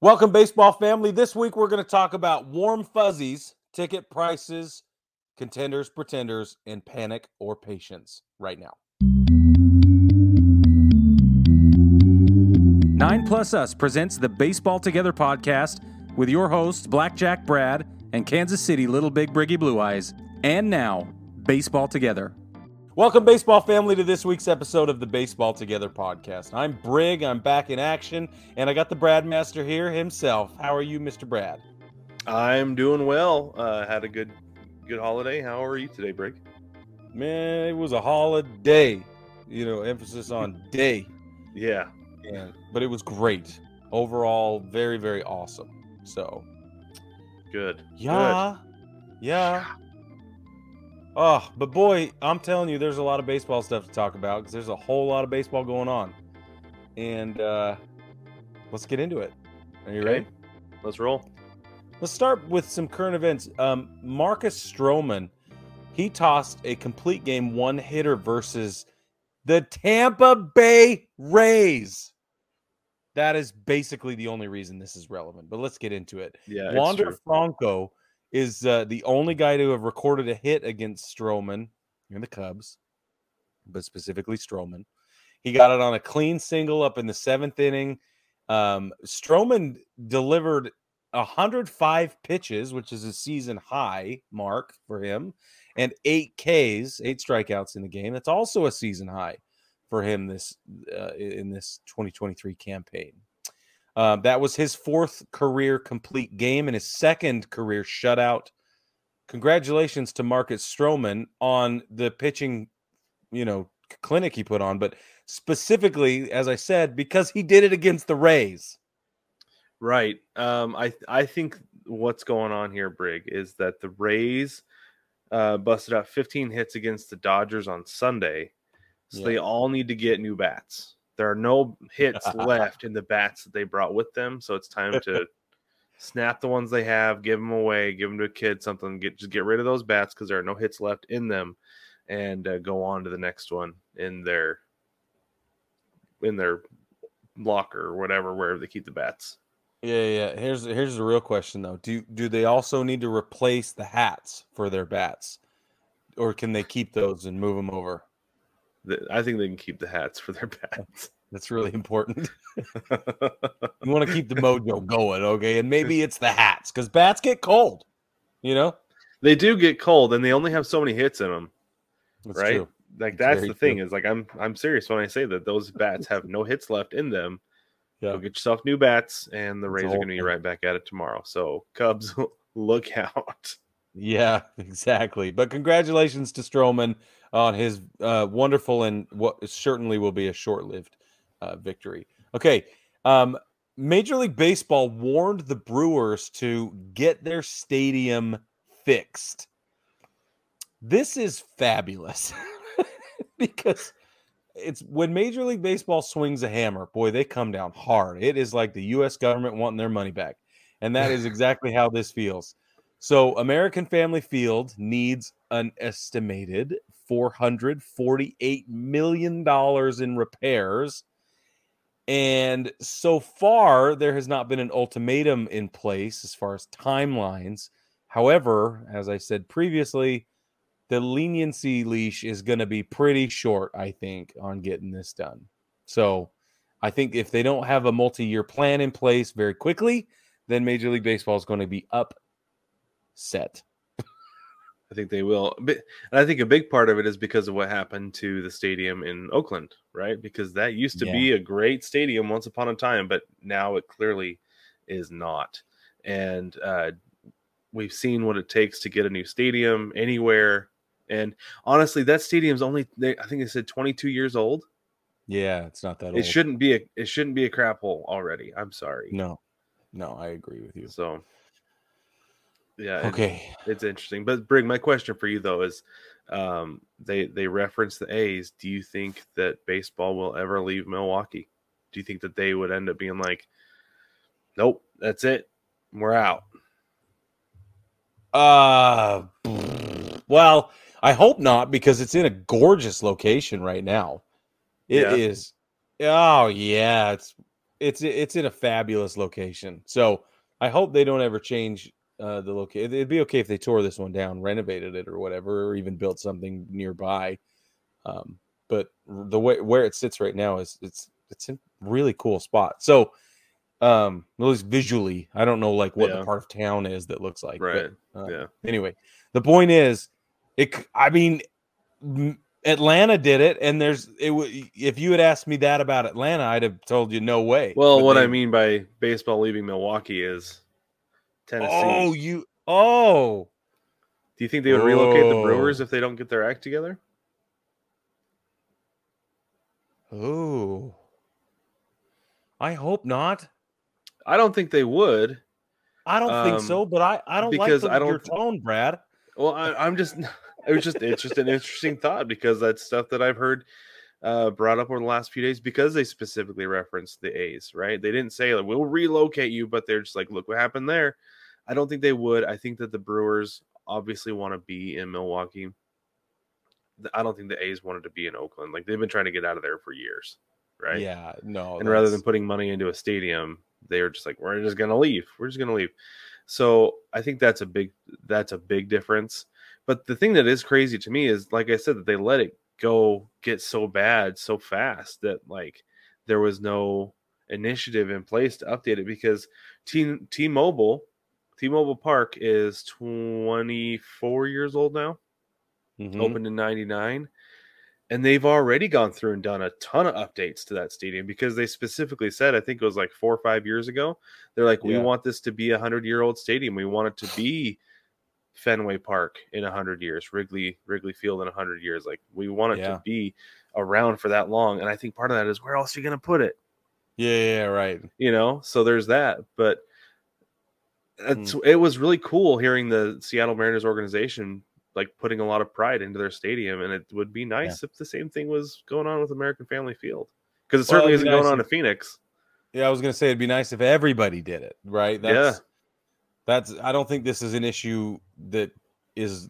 Welcome, baseball family. This week we're going to talk about warm fuzzies, ticket prices, contenders, pretenders, and panic or patience right now. Nine Plus Us presents the Baseball Together podcast with your hosts, Blackjack Brad and Kansas City Little Big Briggy Blue Eyes. And now, Baseball Together. Welcome, baseball family, to this week's episode of the Baseball Together podcast. I'm Brig. I'm back in action, and I got the Brad Master here himself. How are you, Mr. Brad? I'm doing well. Uh, had a good good holiday. How are you today, Brig? Man, it was a holiday. You know, emphasis on day. Yeah. And, but it was great. Overall, very, very awesome. So, good. Yeah. Good. Yeah. Oh, but boy, I'm telling you, there's a lot of baseball stuff to talk about because there's a whole lot of baseball going on. And uh, let's get into it. Are you okay. ready? Let's roll. Let's start with some current events. Um, Marcus Stroman, he tossed a complete game one hitter versus the Tampa Bay Rays. That is basically the only reason this is relevant. But let's get into it. Yeah, Wander Franco is uh, the only guy to have recorded a hit against Stroman in the Cubs, but specifically Stroman. He got it on a clean single up in the seventh inning. Um, Stroman delivered 105 pitches, which is a season high mark for him, and eight Ks, eight strikeouts in the game. That's also a season high for him this uh, in this 2023 campaign. Uh, that was his fourth career complete game and his second career shutout. Congratulations to Marcus Stroman on the pitching, you know, clinic he put on, but specifically, as I said, because he did it against the Rays. Right. Um, I I think what's going on here, Brig, is that the Rays uh, busted out 15 hits against the Dodgers on Sunday, so yeah. they all need to get new bats. There are no hits left in the bats that they brought with them, so it's time to snap the ones they have, give them away, give them to a kid, something. Get just get rid of those bats because there are no hits left in them, and uh, go on to the next one in their in their locker or whatever, wherever they keep the bats. Yeah, yeah. Here's here's the real question though. Do do they also need to replace the hats for their bats, or can they keep those and move them over? I think they can keep the hats for their bats. That's really important. you want to keep the mojo going, okay? And maybe it's the hats because bats get cold. You know, they do get cold, and they only have so many hits in them. That's right? True. Like that's, that's the thing true. is like I'm I'm serious when I say that those bats have no hits left in them. Yeah. Go get yourself new bats, and the Rays are going to be right back at it tomorrow. So Cubs, look out. Yeah, exactly. But congratulations to Stroman on his uh, wonderful and what certainly will be a short-lived uh, victory. Okay, um, Major League Baseball warned the Brewers to get their stadium fixed. This is fabulous because it's when Major League Baseball swings a hammer, boy, they come down hard. It is like the U.S. government wanting their money back. And that is exactly how this feels. So, American Family Field needs an estimated $448 million in repairs. And so far, there has not been an ultimatum in place as far as timelines. However, as I said previously, the leniency leash is going to be pretty short, I think, on getting this done. So I think if they don't have a multi year plan in place very quickly, then Major League Baseball is going to be upset. I think they will. But, and I think a big part of it is because of what happened to the stadium in Oakland, right? Because that used to yeah. be a great stadium once upon a time, but now it clearly is not. And uh, we've seen what it takes to get a new stadium anywhere. And honestly, that stadium's only they, I think they said 22 years old. Yeah, it's not that. Old. It shouldn't be a it shouldn't be a crap hole already. I'm sorry. No, no, I agree with you. So yeah. Okay. It's, it's interesting. But Brig, my question for you though is um, they they reference the A's. Do you think that baseball will ever leave Milwaukee? Do you think that they would end up being like, nope, that's it, we're out? Uh, well, I hope not because it's in a gorgeous location right now. It yeah. is. Oh yeah, it's it's it's in a fabulous location. So I hope they don't ever change uh, the location. It'd be okay if they tore this one down, renovated it, or whatever, or even built something nearby. Um, but the way where it sits right now is it's it's a really cool spot. So, um, at least visually, I don't know like what Yeah. the part of town is that looks like. but, Right. uh, Yeah. Anyway, the point is, it. I mean, m- Atlanta did it, and there's it. w- If you had asked me that about Atlanta, I'd have told you no way. Well, But what they- I mean by baseball leaving Milwaukee is Tennessee. Oh, you. Oh, Do you think they would relocate the Oh. Brewers if they don't get their act together? oh. I hope not. I don't think they would. I don't think Um, so, but I I don't because like the, I don't your tone, Brad. Well, I, I'm just it was just it's just an interesting thought because that's stuff that I've heard uh, brought up over the last few days because they specifically referenced the A's, right? They didn't say like we'll relocate you, but they're just like, look what happened there. I don't think they would. I think that the Brewers obviously want to be in Milwaukee. I don't think the A's wanted to be in Oakland. Like they've been trying to get out of there for years, right? Yeah, no. and rather than putting money into a stadium they were just like we're just gonna leave we're just gonna leave so i think that's a big that's a big difference but the thing that is crazy to me is like i said that they let it go get so bad so fast that like there was no initiative in place to update it because T T-Mobile T-Mobile Park is 24 years old now Mhm. opened in 99 and they've already gone through and done a ton of updates to that stadium because they specifically said i think it was like four or five years ago they're like we Yeah. want this to be a hundred year old stadium we want it to be fenway park in a hundred years wrigley wrigley field in a hundred years like we want it Yeah. to be around for that long and i think part of that is where else are you going to put it Yeah, yeah, right. you know so there's that but it's, Hmm. it was really cool hearing the seattle mariners organization like putting a lot of pride into their stadium and it would be nice if the same thing was going on with american family field because it Well, certainly isn't be going nice on if- to phoenix Yeah, I was gonna say it'd be nice if everybody did it, right? That's, That's I don't think this is an issue that is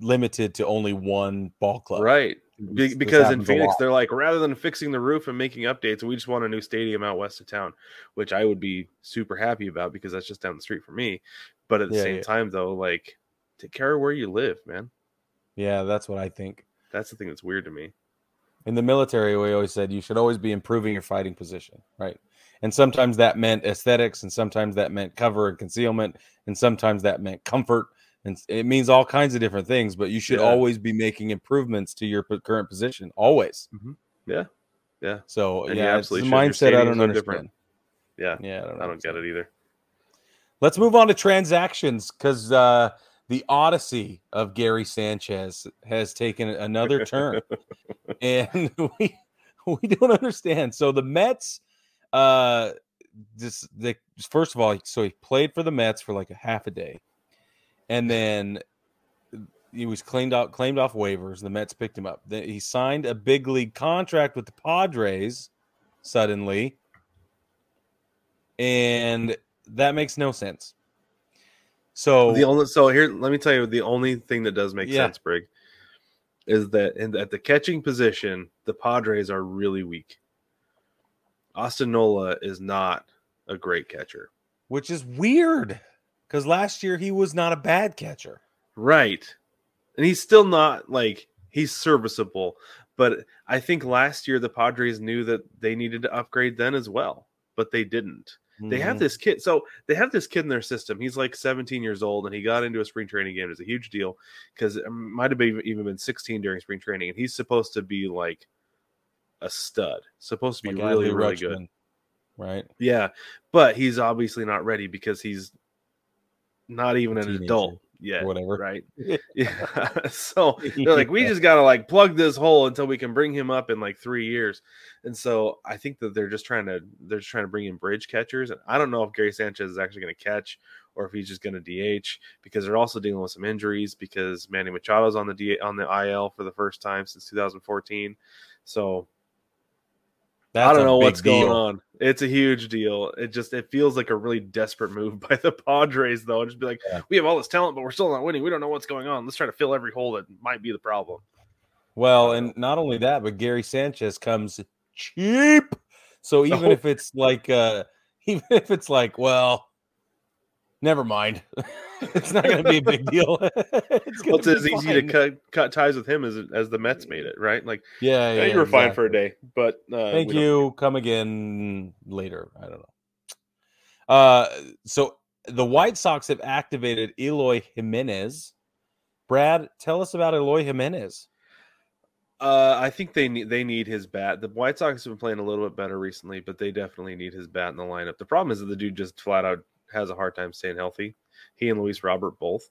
limited to only one ball club. right Be- because in phoenix they're like rather than fixing the roof and making updates we just want a new stadium out west of town which i would be super happy about because that's just down the street for me but at the Yeah, same yeah. time though like take care of where you live man Yeah, that's what I think. that's the thing that's weird to me In the military, we always said you should always be improving your fighting position, right? And sometimes that meant aesthetics, and sometimes that meant cover and concealment, and sometimes that meant comfort, and it means all kinds of different things. But you should Yeah. always be making improvements to your current position, always. Mhm. Yeah. Yeah. So And yeah, it's should. Mindset I don't understand. different. yeah Yeah, I don't, i don't get it either Let's move on to transactions because uh, the odyssey of Gary Sanchez has taken another turn, and we we don't understand. So the Mets, uh, this they first of all, so he played for the Mets for like a half a day, and then he was claimed out claimed off waivers. The Mets picked him up. He signed a big league contract with the Padres suddenly, and that makes no sense. So the only so here let me tell you the only thing that does make Yeah. sense brig is that in at the catching position the padres are really weak austin nola is not a great catcher which is weird because last year he was not a bad catcher. right and he's still not like he's serviceable but i think last year the padres knew that they needed to upgrade then as well but they didn't They have Mhm. this kid. So they have this kid in their system. He's like 17 years old, and he got into a spring training game. It's a huge deal because it might have been even been 16 during spring training, and he's supposed to be like a stud, supposed to be Like really, Adley really good. Right? Yeah, but he's obviously not ready because he's not even an adult yet, whatever. right? Yeah. so they're like, we just gotta like plug this hole until we can bring him up in like three years. And so I think that they're just trying to they're just trying to bring in bridge catchers. And I don't know if Gary Sanchez is actually going to catch or if he's just going to DH because they're also dealing with some injuries because Manny Machado's on the D, on the IL for the first time since 2014. So That's I don't know what's going on. It's a huge deal. It just it feels like a really desperate move by the Padres, though. Just be like, Yeah. we have all this talent, but we're still not winning. We don't know what's going on. Let's try to fill every hole that might be the problem. Well, and not only that, but Gary Sanchez comes cheap. So even Oh. if it's like, uh, even if it's like, well, never mind, it's not going to be a big deal. it's Well, it's as easy to cut cut ties with him as as the Mets made it, right? Like, Yeah, yeah, yeah, you were fine for a day, but uh, Thank you. Come again later. I don't know. Uh, so the White Sox have activated Eloy Jimenez. Brad, tell us about Eloy Jimenez. Uh, I think they need they need his bat. The White Sox have been playing a little bit better recently, but they definitely need his bat in the lineup. The problem is that the dude just flat out has a hard time staying healthy. He and Luis Robert both.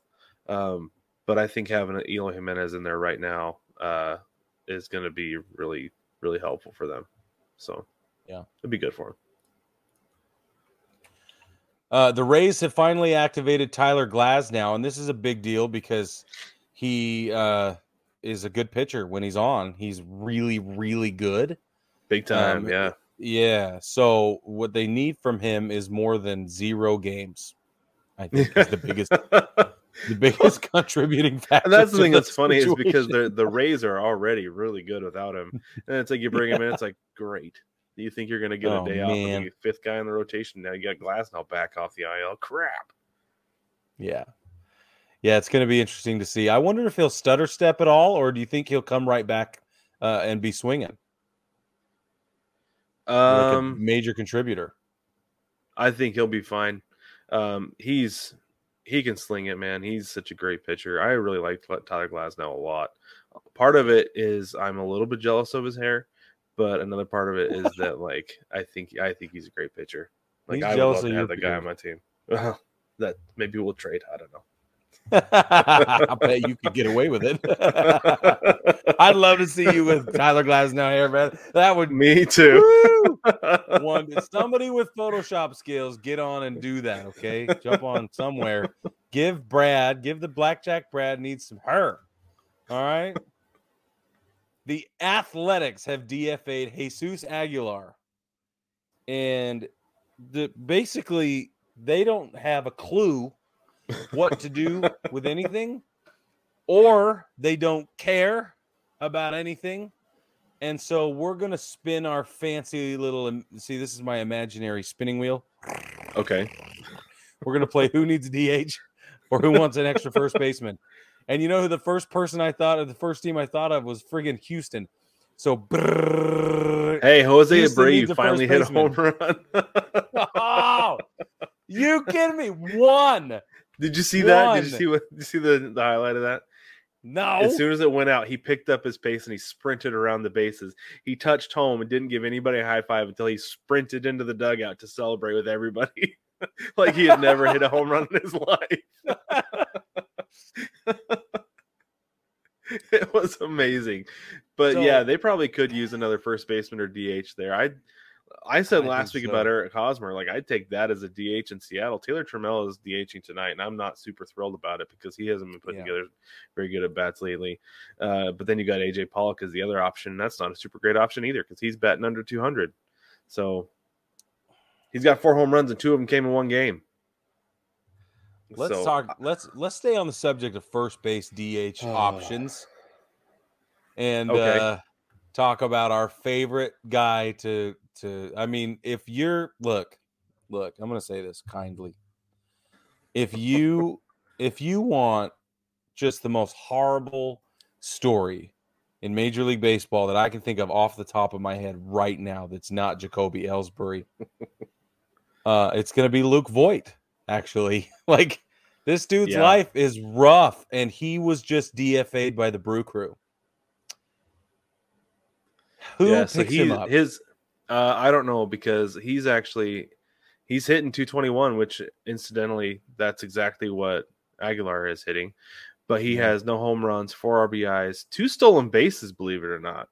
Um, but I think having Eloy Jimenez in there right now uh, is going to be really really helpful for them. So Yeah. it'd be good for him. Uh, the Rays have finally activated Tyler Glasnow, and this is a big deal because he uh, is a good pitcher when he's on. He's really, really good. Big time, Um, yeah. Yeah. So what they need from him is more than zero games. I think is the biggest the biggest contributing factor. And that's the thing that's funny is because the the Rays are already really good without him, and it's like you bring him in, it's like great. Do You think you're going to get Oh, a day off man. and be fifth guy in the rotation? Now you got Glasnow back off the IL. Crap. Yeah. Yeah, it's going to be interesting to see. I wonder if he'll stutter step at all, or do you think he'll come right back uh, and be swinging like Um, major contributor? I think he'll be fine. Um, he's he can sling it, man. He's such a great pitcher. I really like Tyler Glasnow a lot. Part of it is I'm a little bit jealous of his hair, but another part of it is that like I think I think he's a great pitcher. Like He's I would jealous love of to have the guy on my team. That maybe we'll trade. I don't know. I bet you could get away with it. I'd love to see you with Tyler Glasnow here, man. That would Me too. One somebody with Photoshop skills get on and do that. Okay, jump on somewhere. Give Brad, give the blackjack. Brad needs some her. All right. The Athletics have DFA'd Jesus Aguilar, and the basically they don't have a clue what to do with anything, or they don't care about anything. And so we're gonna spin our fancy little. See, this is my imaginary spinning wheel. okay. We're gonna play who needs a DH or who wants an extra first baseman. And you know who the first person I thought of, the first team I thought of was friggin' Houston. So brrrr, Hey, Jose Houston Abreu finally hit a home run. oh, you kidding me? One. Did you see that? Did you see what? Did you see the, the highlight of that? No. As soon as it went out, he picked up his pace and he sprinted around the bases. He touched home and didn't give anybody a high five until he sprinted into the dugout to celebrate with everybody, like he had never hit a home run in his life. it was amazing, but So- yeah, they probably could use another first baseman or DH there. I I said I last week so. about Eric Hosmer, like I'd take that as a DH in Seattle. Taylor Trammell is DHing tonight, and I'm not super thrilled about it because he hasn't been putting Yeah. together very good at bats lately. Uh, but then you got AJ Pollock as the other option. and That's not a super great option either because he's batting under 200. So he's got four home runs and two of them came in one game. Let's So, talk. Let's let's stay on the subject of first base DH Oh. options, and Okay. uh, talk about our favorite guy to to. I mean, if you're look, look, I'm going to say this kindly. If you if you want just the most horrible story in Major League Baseball that I can think of off the top of my head right now, that's not Jacoby Ellsbury, uh, it's going to be Luke Voit. Actually, like this dude's Yeah. life is rough, and he was just DFA'd by the Brew Crew. Who yeah, picks so he him up? his uh, I don't know because he's actually he's hitting 221, which incidentally that's exactly what Aguilar is hitting. But he has no home runs, four RBIs, two stolen bases, believe it or not,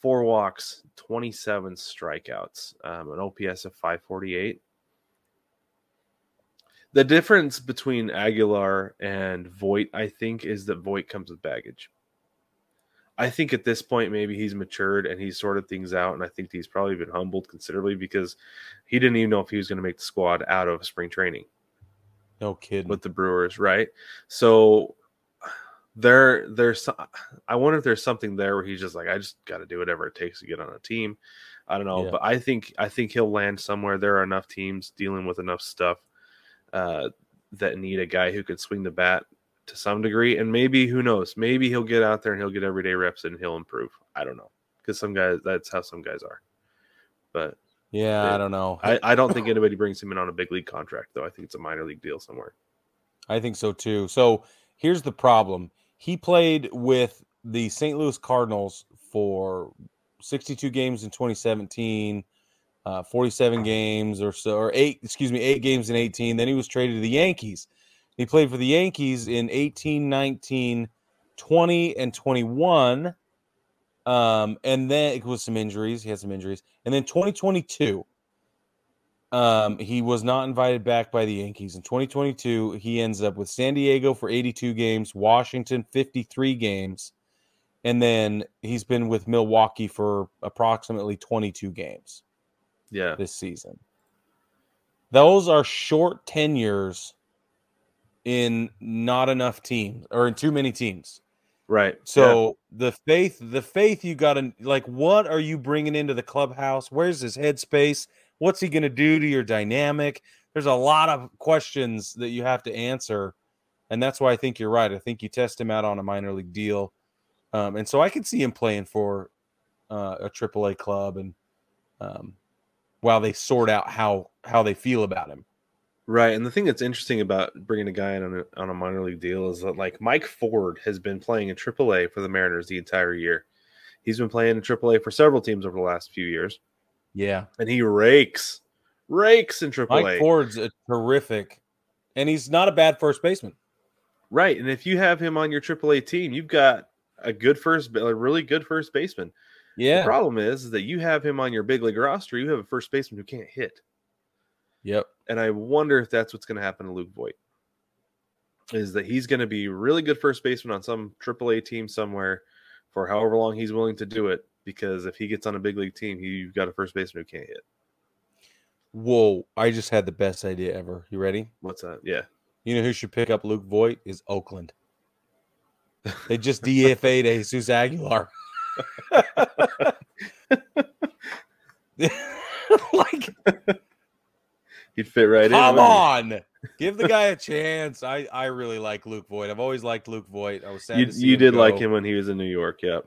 four walks, 27 strikeouts, um, an OPS of 548. The difference between Aguilar and Voit, I think, is that Voit comes with baggage. I think at this point maybe he's matured and he's sorted things out, and I think he's probably been humbled considerably because he didn't even know if he was going to make the squad out of spring training no kidding. with the Brewers, right? So there, there's, I wonder if there's something there where he's just like, I just got to do whatever it takes to get on a team. I don't know, Yeah. but I think I think he'll land somewhere. There are enough teams dealing with enough stuff uh, that need a guy who could swing the bat to some degree, and maybe who knows? Maybe he'll get out there and he'll get everyday reps and he'll improve. I don't know because some guys that's how some guys are. But Yeah. I don't know. I, I don't think anybody brings him in on a big league contract though. I think it's a minor league deal somewhere. I think so too. So here's the problem. He played with the St. Louis Cardinals for 62 games in 2017, uh, 47 games or so, or eight, excuse me, eight games in 18. Then he was traded to the Yankees. He played for the Yankees in 18, 19, 20, and 21. Um, and then it was some injuries. He had some injuries. And then 2022, um, he was not invited back by the Yankees. In 2022, he ends up with San Diego for 82 games, Washington 53 games, and then he's been with Milwaukee for approximately 22 games Yeah, this season. Those are short tenures in not enough teams or in too many teams. right. So the faith, the faith you got to like, what are you bringing into the clubhouse? Where's his headspace? What's he going to do to your dynamic? There's a lot of questions that you have to answer, and that's why I think you're right. I think you test him out on a minor league deal, um, and so I could see him playing for uh, a AAA club, and um, while they sort out how how they feel about him. Right, and the thing that's interesting about bringing a guy in on a, on a minor league deal is that like Mike Ford has been playing in AAA for the Mariners the entire year. He's been playing in AAA for several teams over the last few years, Yeah, and he rakes, rakes in AAA. Mike Ford's a terrific, and he's not a bad first baseman. Right, and if you have him on your AAA team, you've got a good first, a really good first baseman. The Yeah. problem is, is that you have him on your big league roster. You have a first baseman who can't hit. Yep. And I wonder if that's what's going to happen to Luke Voit. Is that he's going to be really good first baseman on some AAA team somewhere for however long he's willing to do it? Because if he gets on a big league team, he, you've got a first baseman who can't hit. Whoa! I just had the best idea ever. You ready? What's that? Yeah, You know who should pick up Luke Voit is Oakland. They just DFA'd Jesus Aguilar. like, he'd fit right in. come on, give the guy a chance. I I really like Luke Voit. I've always liked Luke Voit. I was sad? You, to see you did like him when he was in New York. Yep.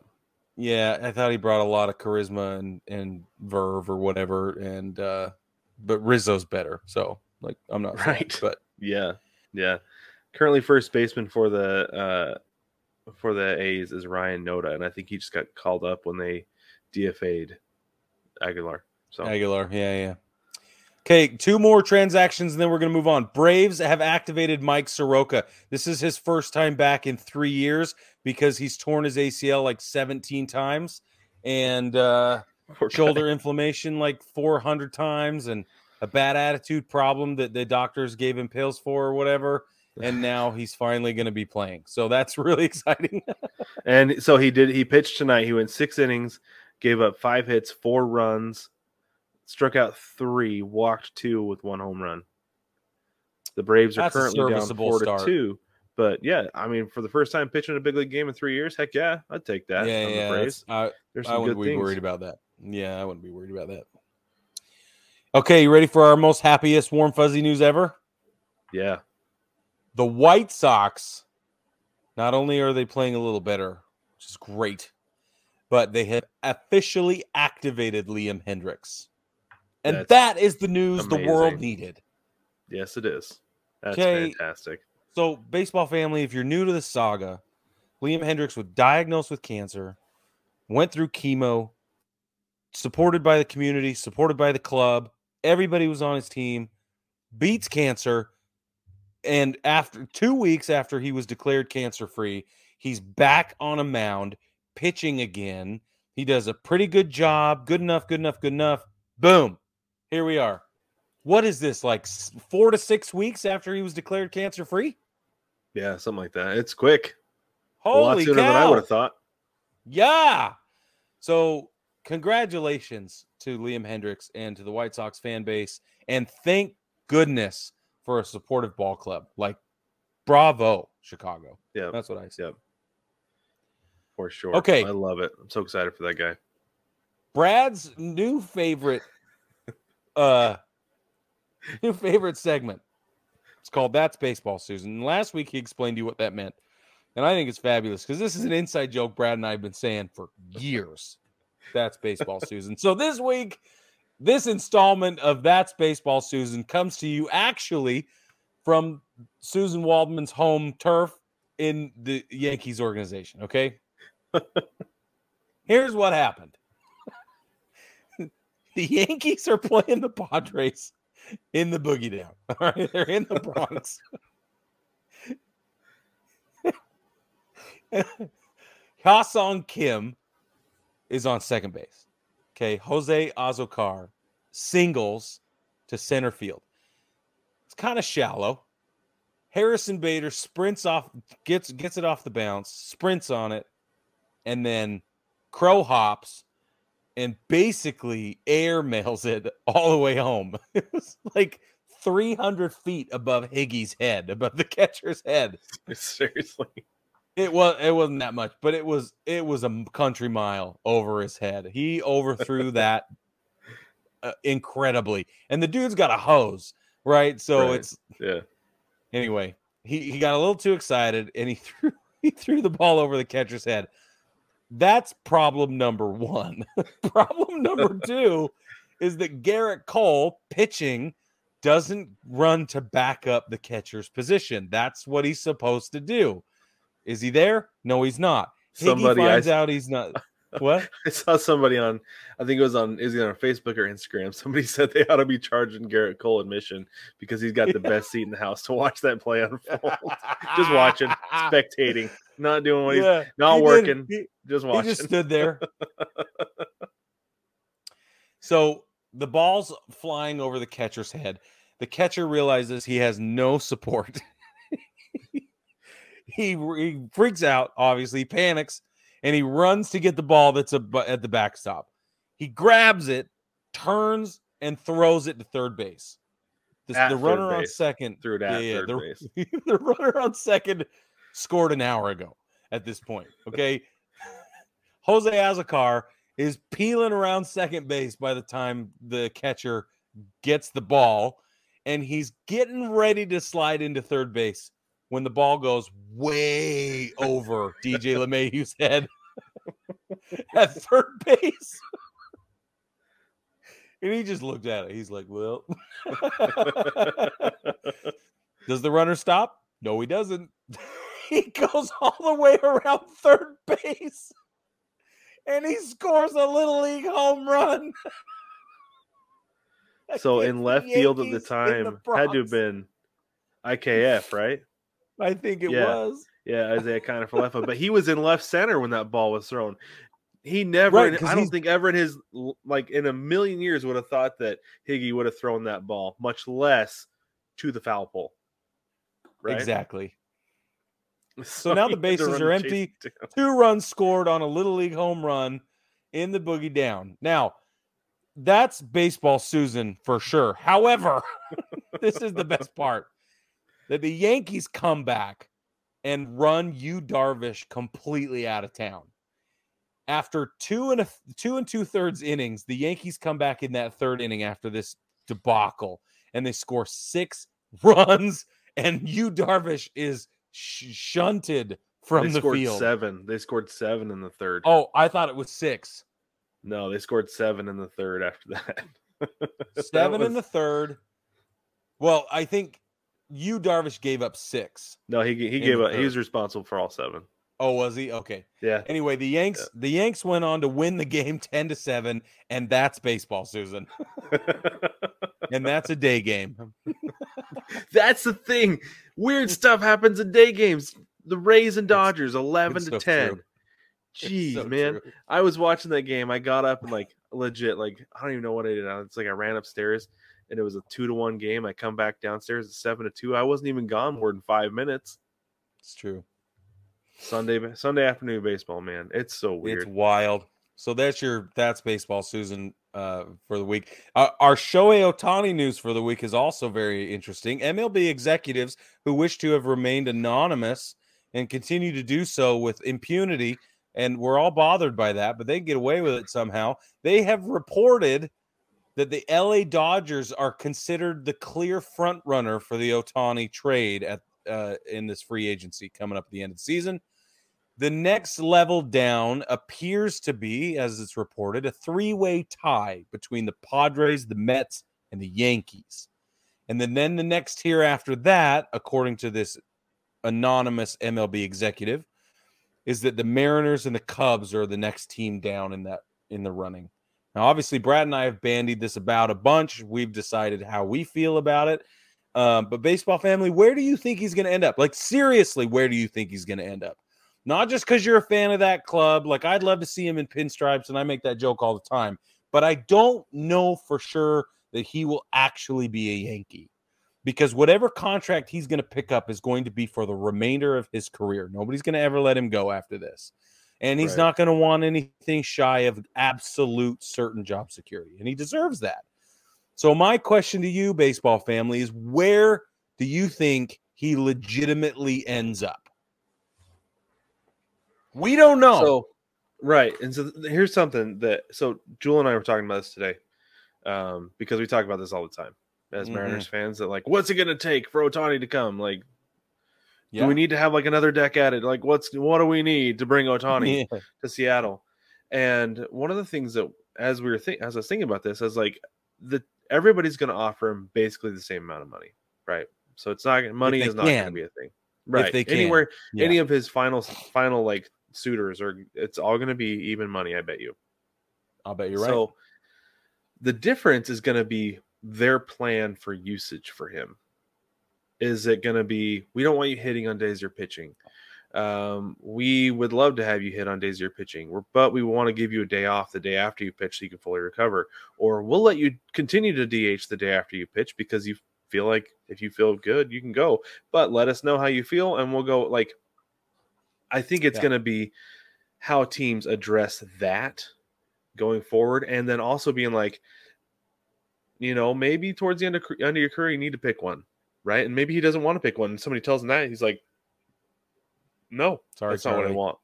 Yeah, I thought he brought a lot of charisma and and verve or whatever. And uh but Rizzo's better. So like, I'm not saying, Right. but Yeah. Yeah. Currently, first baseman for the uh, for the A's is Ryan Noda, and I think he just got called up when they DFA'd Aguilar. So Aguilar. Yeah, yeah. Okay, two more transactions and then we're going to move on. Braves have activated Mike Soroka. This is his first time back in three years because he's torn his ACL like 17 times and uh, shoulder inflammation like 400 times and a bad attitude problem that the doctors gave him pills for or whatever. And now he's finally going to be playing. So that's really exciting. And so he did. He pitched tonight. He went six innings, gave up five hits, four runs, struck out three, walked two with one home run. The Braves are That's a currently down four start. to two. But yeah, I mean, for the first time pitching a big league game in three years, heck yeah, I'd take that. yeah, yeah. the I, There's I some wouldn't good be things. worried about that. Yeah, I wouldn't be worried about that. Okay, you ready for our most happiest warm fuzzy news ever? Yeah, The White Sox, not only are they playing a little better, which is great, but they have officially activated Liam Hendricks. And That's that is the news the world needed. yes, it is. That's Okay. fantastic. So, baseball family, if you're new to the saga, Liam Hendricks was diagnosed with cancer, went through chemo, supported by the community, supported by the club. Everybody was on his team, beats cancer. And after two weeks after he was declared cancer free, he's back on a mound pitching again. He does a pretty good job. Good enough, good enough, good enough. Boom. Here we are. What is this, like four to six weeks after he was declared cancer free? Yeah, something like that. It's quick. a lot Holy sooner than I would have thought. Yeah. So, congratulations to Liam Hendricks and to the White Sox fan base. And thank goodness for a supportive ball club. Like, bravo, Chicago. Yeah, That's what I say. Yep. for sure. Okay. I love it. I'm so excited for that guy. Brad's new favorite uh new favorite segment. It's called That's Baseball, Susan. And last week he explained to you what that meant. And I think it's fabulous because this is an inside joke Brad and I have been saying for years. That's Baseball, Susan. So this week, this installment of That's Baseball, Susan comes to you actually from Suzyn Waldman's home turf in the Yankees organization. Okay. Here's what happened the Yankees are playing the Padres in the boogie down. All right. They're in the Bronx. Ha-Seong Kim is on second base. Okay. Jose Azocar singles to center field. It's kind of shallow. Harrison Bader sprints off, gets gets it off the bounce, sprints on it, and then Crow hops and basically air mails it all the way home. It was like 300 feet above Higgy's head, above the catcher's head. Seriously. It was it wasn't that much, but it was it was a country mile over his head. He overthrew that uh, incredibly, and the dude's got a hose, right? So Right. it's Yeah. anyway. He he got a little too excited, and he threw he threw the ball over the catcher's head. That's problem number one. problem number two is that Gerrit Cole pitching doesn't run to back up the catcher's position. That's what he's supposed to do. Is he there? No, he's not. Somebody Higgy finds s- out he's not. What? I saw somebody on, I think it was on, is it on Facebook or Instagram? Somebody said they ought to be charging Gerrit Cole admission because he's got the best seat in the house to watch that play unfold. Just watching, spectating, not doing what he's, Yeah, not he working, He- just He watching. just stood there. so the ball's flying over the catcher's head. The catcher realizes he has no support. he, he freaks out, obviously, panics, and he runs to get the ball that's a, at the backstop. He grabs it, turns, and throws it to third base. The, At the third runner on second Threw it at third the, base. the runner on second scored an hour ago at this point. Okay. Jose Azocar is peeling around second base by the time the catcher gets the ball, and he's getting ready to slide into third base when the ball goes way over DJ LeMahieu's head at third base. And he just looked at it. He's like, well, does the runner stop? No, he doesn't. he goes all the way around third base and he scores a little league home run. so in the left field at the time had to have been IKF, right? I think it Yeah. was. Yeah, Isiah Kiner-Falefa but he was in left center when that ball was thrown. He never, Right, I don't think ever in his like in a million years would have thought that Higgy would have thrown that ball, much less to the foul pole. Right? Exactly. So, now the he had to bases are empty. Two runs scored on a little league home run in the boogie down. Now, that's baseball Susan for sure. However, this is the best part that the Yankees come back and run Yu Darvish completely out of town. After two and a two and two thirds innings, the Yankees come back in that third inning after this debacle, and they score six runs, and Yu Darvish is sh- shunted from they the scored field. seven. They scored seven in the third. Oh, I thought it was six. no, they scored seven in the third after that. That Seven in the third. Well, I think Yu Darvish gave up six. No, he he gave up. He was responsible for all seven. Oh, was he? Okay. Yeah. Anyway, the Yanks the Yanks went on to win the game 10 to 7 and that's baseball, Susan. And that's a day game. That's the thing. Weird stuff happens in day games. The Rays and Dodgers, eleven it's to so ten. true. Jeez, so man. true. I was watching that game. I got up and like legit, like I don't even know what I did. It's like I ran upstairs and it was a two to one game. I come back downstairs at seven to two. I wasn't even gone more than five minutes. It's true. Sunday Sunday afternoon baseball, man. It's so weird. It's wild. So that's your that's baseball, Susan, uh, for the week. Uh, our Shohei Ohtani news for the week is also very interesting. MLB executives who wish to have remained anonymous and continue to do so with impunity and we're all bothered by that, but they get away with it somehow. They have reported that the LA Dodgers are considered the clear front runner for the Ohtani trade at uh, in this free agency coming up at the end of the season. The next level down appears to be, as it's reported, a three-way tie between the Padres, the Mets, and the Yankees. And then, then the next tier after that, according to this anonymous MLB executive, is that the Mariners and the Cubs are the next team down in that in the running. Now, obviously, Brad and I have bandied this about a bunch. We've decided how we feel about it. Um, but baseball family, where do you think he's going to end up? Like, seriously, where do you think he's going to end up? Not just because you're a fan of that club. Like, I'd love to see him in pinstripes, and I make that joke all the time. But I don't know for sure that he will actually be a Yankee because whatever contract he's going to pick up is going to be for the remainder of his career. Nobody's going to ever let him go after this and he's right. not going to want anything shy of absolute certain job security, and he deserves that. So, my question to you, baseball family, is where do you think he legitimately ends up? We don't know. So, right. And so, here's something that so Jewel and I were talking about this today um, because we talk about this all the time as mm-hmm. Mariners fans that, like, what's it going to take for Ohtani to come? Like, yeah. Do we need to have like another deck added? Like, what's what do we need to bring Ohtani yeah. to Seattle? And one of the things that, as we were thinking, as I was thinking about this, I was like, the everybody's going to offer him basically the same amount of money, right? So it's not money is not going to be a thing, right? If they can. Anywhere, yeah. any of his final final like suitors are, it's all going to be even money. I bet you. I'll bet you're right. So the difference is going to be their plan for usage for him is it going to be we don't want you hitting on days you're pitching um, we would love to have you hit on days you're pitching but we want to give you a day off the day after you pitch so you can fully recover or we'll let you continue to dh the day after you pitch because you feel like if you feel good you can go but let us know how you feel and we'll go like i think it's yeah. going to be how teams address that going forward and then also being like you know maybe towards the end of, end of your career you need to pick one right? And maybe he doesn't want to pick one. And somebody tells him that he's like, "No, sorry, that's sorry. not what I want."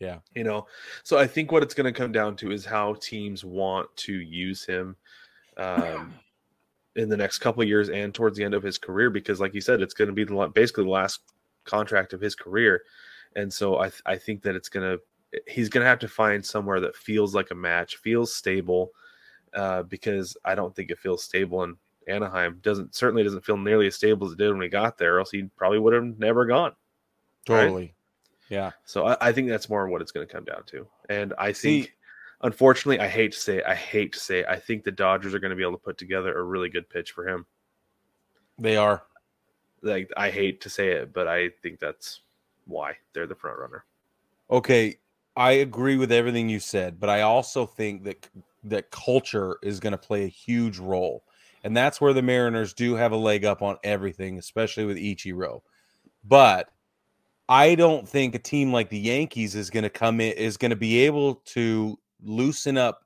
Yeah, you know. So I think what it's going to come down to is how teams want to use him um, in the next couple of years and towards the end of his career, because, like you said, it's going to be the, basically the last contract of his career, and so I I think that it's going to he's going to have to find somewhere that feels like a match, feels stable. Uh, because I don't think it feels stable in Anaheim doesn't certainly doesn't feel nearly as stable as it did when we got there, else he probably would have never gone. Totally. Right? Yeah. So I, I, think that's more what it's going to come down to. And I think, See, unfortunately, I hate to say it, I hate to say it, I think the Dodgers are going to be able to put together a really good pitch for him. They are. Like I hate to say it, but I think that's why they're the front runner. Okay, I agree with everything you said, but I also think that that culture is going to play a huge role. And that's where the Mariners do have a leg up on everything, especially with Ichiro. But I don't think a team like the Yankees is going to come in is going to be able to loosen up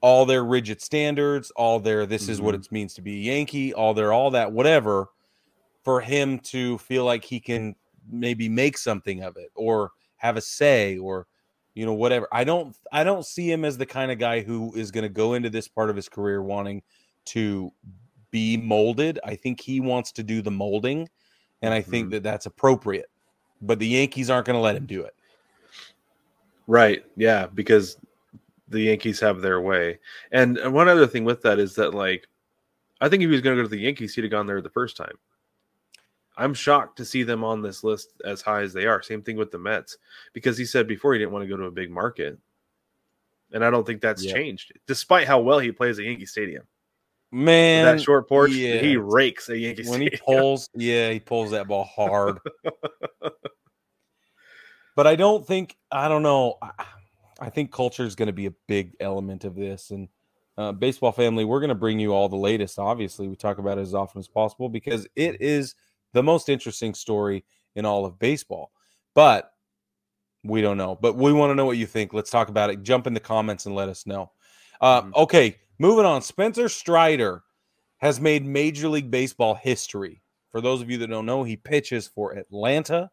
all their rigid standards, all their this mm-hmm. is what mm-hmm. it means to be a Yankee, all their all that whatever for him to feel like he can maybe make something of it or have a say or you know whatever. I don't I don't see him as the kind of guy who is going to go into this part of his career wanting to be molded. I think he wants to do the molding, and I think mm-hmm. that that's appropriate. But the Yankees aren't going to let him do it. Right. Yeah, because the Yankees have their way. And one other thing with that is that, like, I think if he was going to go to the Yankees, he'd have gone there the first time. I'm shocked to see them on this list as high as they are. Same thing with the Mets, because he said before he didn't want to go to a big market. And I don't think that's yeah. changed, despite how well he plays at Yankee Stadium. Man, that short porch, yeah. he rakes a Yankee. When he pulls, yeah, he pulls that ball hard. but I don't think I don't know. I think culture is going to be a big element of this, and uh, baseball family, we're going to bring you all the latest. Obviously, we talk about it as often as possible because it is the most interesting story in all of baseball. But we don't know. But we want to know what you think. Let's talk about it. Jump in the comments and let us know. Uh, mm-hmm. Okay, Moving on, Spencer Strider has made Major League Baseball history. For those of you that don't know, he pitches for Atlanta.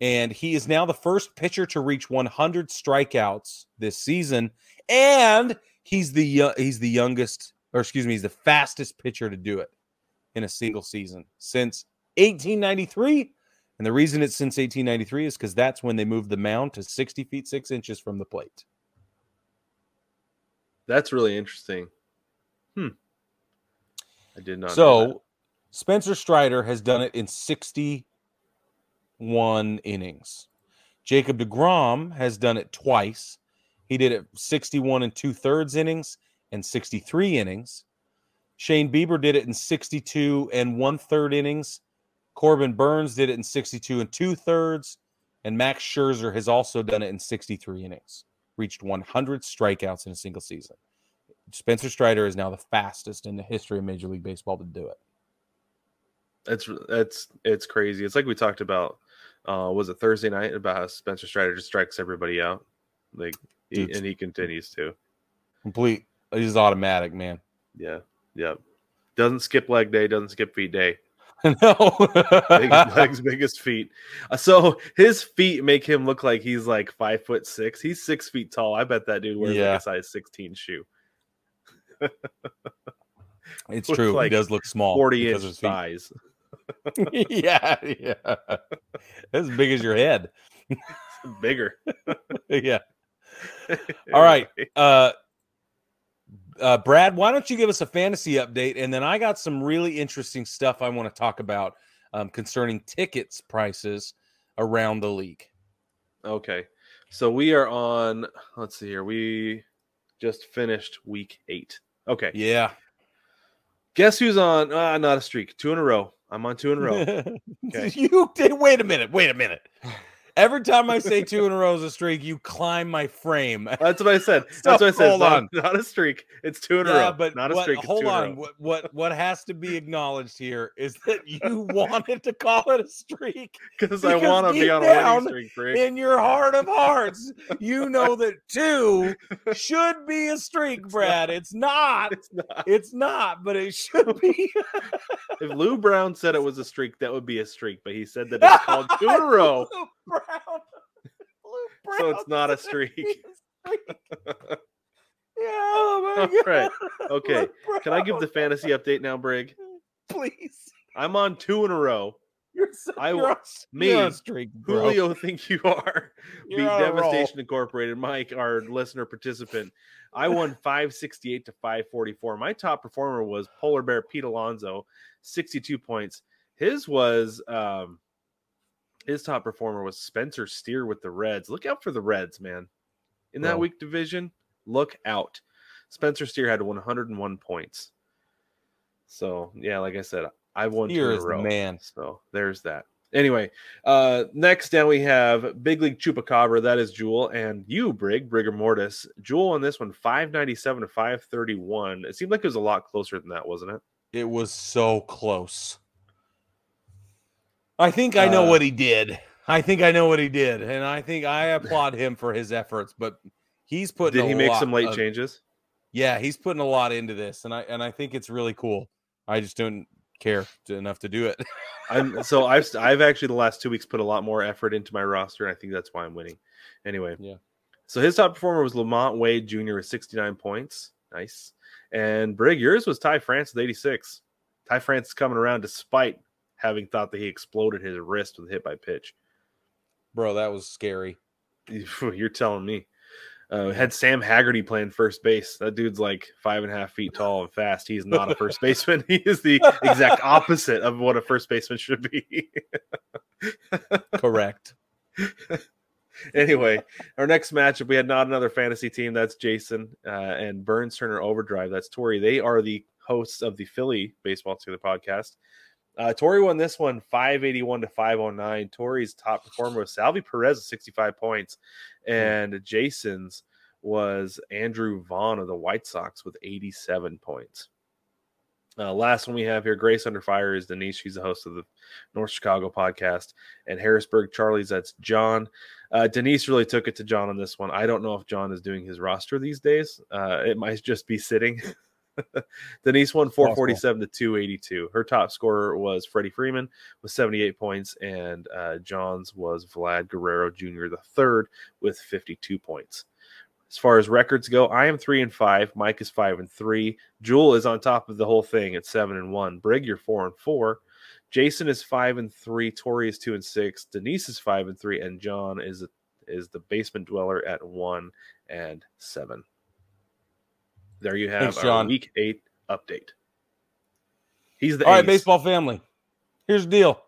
and he is now the first pitcher to reach 100 strikeouts this season, and he's the he's the youngest, or excuse me, he's the fastest pitcher to do it in a single season since 1893. And the reason it's since 1893 is because that's when they moved the mound to 60 feet 6 inches from the plate. That's really interesting. Hmm. I did not. So Spencer Strider has done it in 61 innings. Jacob DeGrom has done it twice. He did it 61 and two thirds innings and 63 innings. Shane Bieber did it in 62 and one third innings. Corbin Burnes did it in 62 and two thirds. And Max Scherzer has also done it in 63 innings, reached 100 strikeouts in a single season. Spencer Strider is now the fastest in the history of Major League Baseball to do it. That's that's it's crazy. It's like we talked about. Uh, was it Thursday night about how Spencer Strider just strikes everybody out, like, he, and he continues to. Complete. He's automatic, man. Yeah. Yep. Doesn't skip leg day. Doesn't skip feet day. no. biggest legs, biggest feet. Uh, so his feet make him look like he's like five foot six. He's six feet tall. I bet that dude wears Yeah. like a size sixteen shoe. it's true. like he does look small. Forty inch of his feet. thighs. yeah, yeah. As big as your head. Bigger. yeah. All right. Uh uh, Brad, why don't you give us a fantasy update? And then I got some really interesting stuff I want to talk about um, concerning tickets prices around the league. Okay. So we are on, let's see here. We just finished week eight. Okay. Yeah. Guess who's on? Uh, not a streak. Two in a row. I'm on two in a row. Okay. You did. Wait a minute. Wait a minute. Every time I say two in a row is a streak, you climb my frame. That's what I said. So, That's what I said. hold not, on. not a streak. It's two in a Yeah, row. but not a what- streak. Hold on. What, what what has to be acknowledged here is that you wanted to call it a streak Because I want to be on a winning streak, Brig. in your heart of hearts. You know that two should be a streak, Brad. It's not. It's not. It's not, but it should be. If Lou Brown said it was a streak, that would be a streak. But he said that it's called two in a row. Lou Brown. So it's not a streak. it's a streak. Yeah, oh my All God. right. Okay. Can I give the fantasy update now, Brig? Please. I'm on two in a row. You're so, I you're on, you're me, a streak, bro. Julio, think you are. You're roll. Devastation Incorporated. Mike, our listener participant. I won 568 to 544. My top performer was Polar Bear Pete Alonso, 62 points. His was um his top performer was Spencer Steer with the Reds. Look out for the Reds, man. In that Bro. weak division, look out. Spencer Steer had 101 points. So yeah, like I said, I won two Steer in a row. man. So there's that. Anyway, uh, next down we have Big League Chupacabra. That is Jewel and you, Brig, Brigger Mortis. Jewel on this one, 597 to 531. It seemed like it was a lot closer than that, wasn't it? It was so close. I think I know Uh, what he did. I think I know what he did, and I think I applaud him for his efforts. But he's putting. Did he make some late of- changes? Yeah, he's putting a lot into this, and I and I think it's really cool. I just don't care to, enough to do it. I'm so I've I've actually the last two weeks put a lot more effort into my roster, and I think that's why I'm winning. Anyway, Yeah. So his top performer was LaMonte Wade Jr. with 69 points. Nice. And Brig, yours was Ty France with 86. Ty France is coming around despite having thought that he exploded his wrist with a hit by pitch. Bro, that was scary. You're telling me. Uh, had Sam Haggerty playing first base. That dude's like five and a half feet tall and fast. He's not a first baseman. He is the exact opposite of what a first baseman should be. Correct. anyway, our next matchup, we had not another fantasy team. That's Jason uh, and Burns Turner Overdrive. That's Tori. They are the hosts of the Philly Baseball Together podcast. Uh, Tori won this one 581 to 509. Tori's top performer was Salvy Perez with 65 points, and Jason's was Andrew Vaughn of the White Sox with 87 points. Uh, last one we have here, Grace Under Fire, is Denise. She's the host of the North Chicago podcast. And Harrisburg Charlie's, that's John. Uh, Denise really took it to John on this one. I don't know if John is doing his roster these days. Uh, it might just be sitting. Denise won 447 to 282. Her top scorer was Freddie Freeman with 78 points, and uh, John's was Vlad Guerrero Jr. the third with 52 points. As far as records go, I am three and five. Mike is five and three. Jewel is on top of the whole thing at seven and one. Brig, you're four and four. Jason is five and three. Tori is two and six. Denise is five and three, and John is is the basement dweller at one and seven. There you have Thanks, our John. week eight update. He's the All right, baseball family. Here's the deal.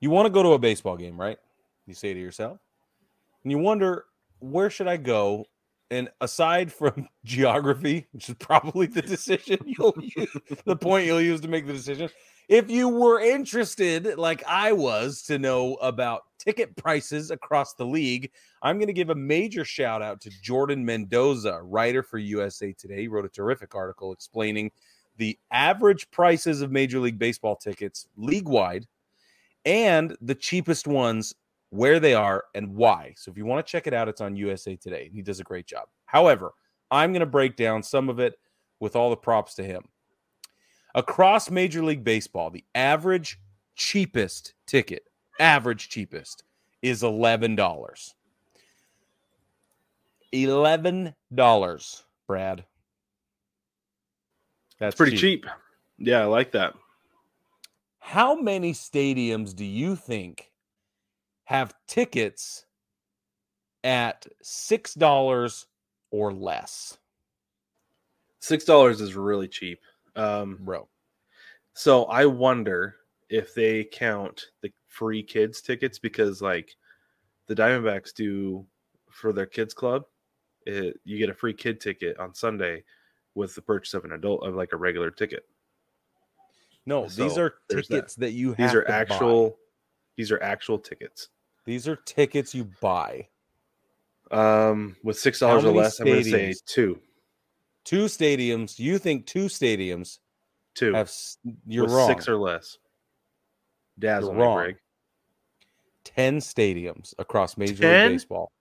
You want to go to a baseball game, right? You say to yourself, and you wonder, where should I go? And aside from geography, which is probably the decision you'll use, the point you'll use to make the decision, if you were interested, like I was, to know about ticket prices across the league, I'm going to give a major shout out to Jordan Mendoza, writer for USA Today. He wrote a terrific article explaining the average prices of Major League Baseball tickets league wide and the cheapest ones, where they are and why. So if you want to check it out, it's on USA Today. He does a great job. However, I'm going to break down some of it with all the props to him. Across Major League Baseball, the average cheapest ticket, average cheapest, is $11. $11, Brad. That's pretty cheap. Yeah, I like that. How many stadiums do you think have tickets at $6 or less? Six dollars is really cheap. Um, Bro. so I wonder if they count the free kids tickets because, like, the Diamondbacks do for their kids club. It, you get a free kid ticket on Sunday with the purchase of an adult of like a regular ticket. No, these are there's that. tickets that. you have These are to buy. actual. These are actual tickets. These are tickets you buy. Um, with six dollars or less, I'm going to say two. Two stadiums. You think two stadiums Two. have you're with wrong. Six or less. Dazzle You're me, wrong. Greg. 10 stadiums across Major 10? League Baseball.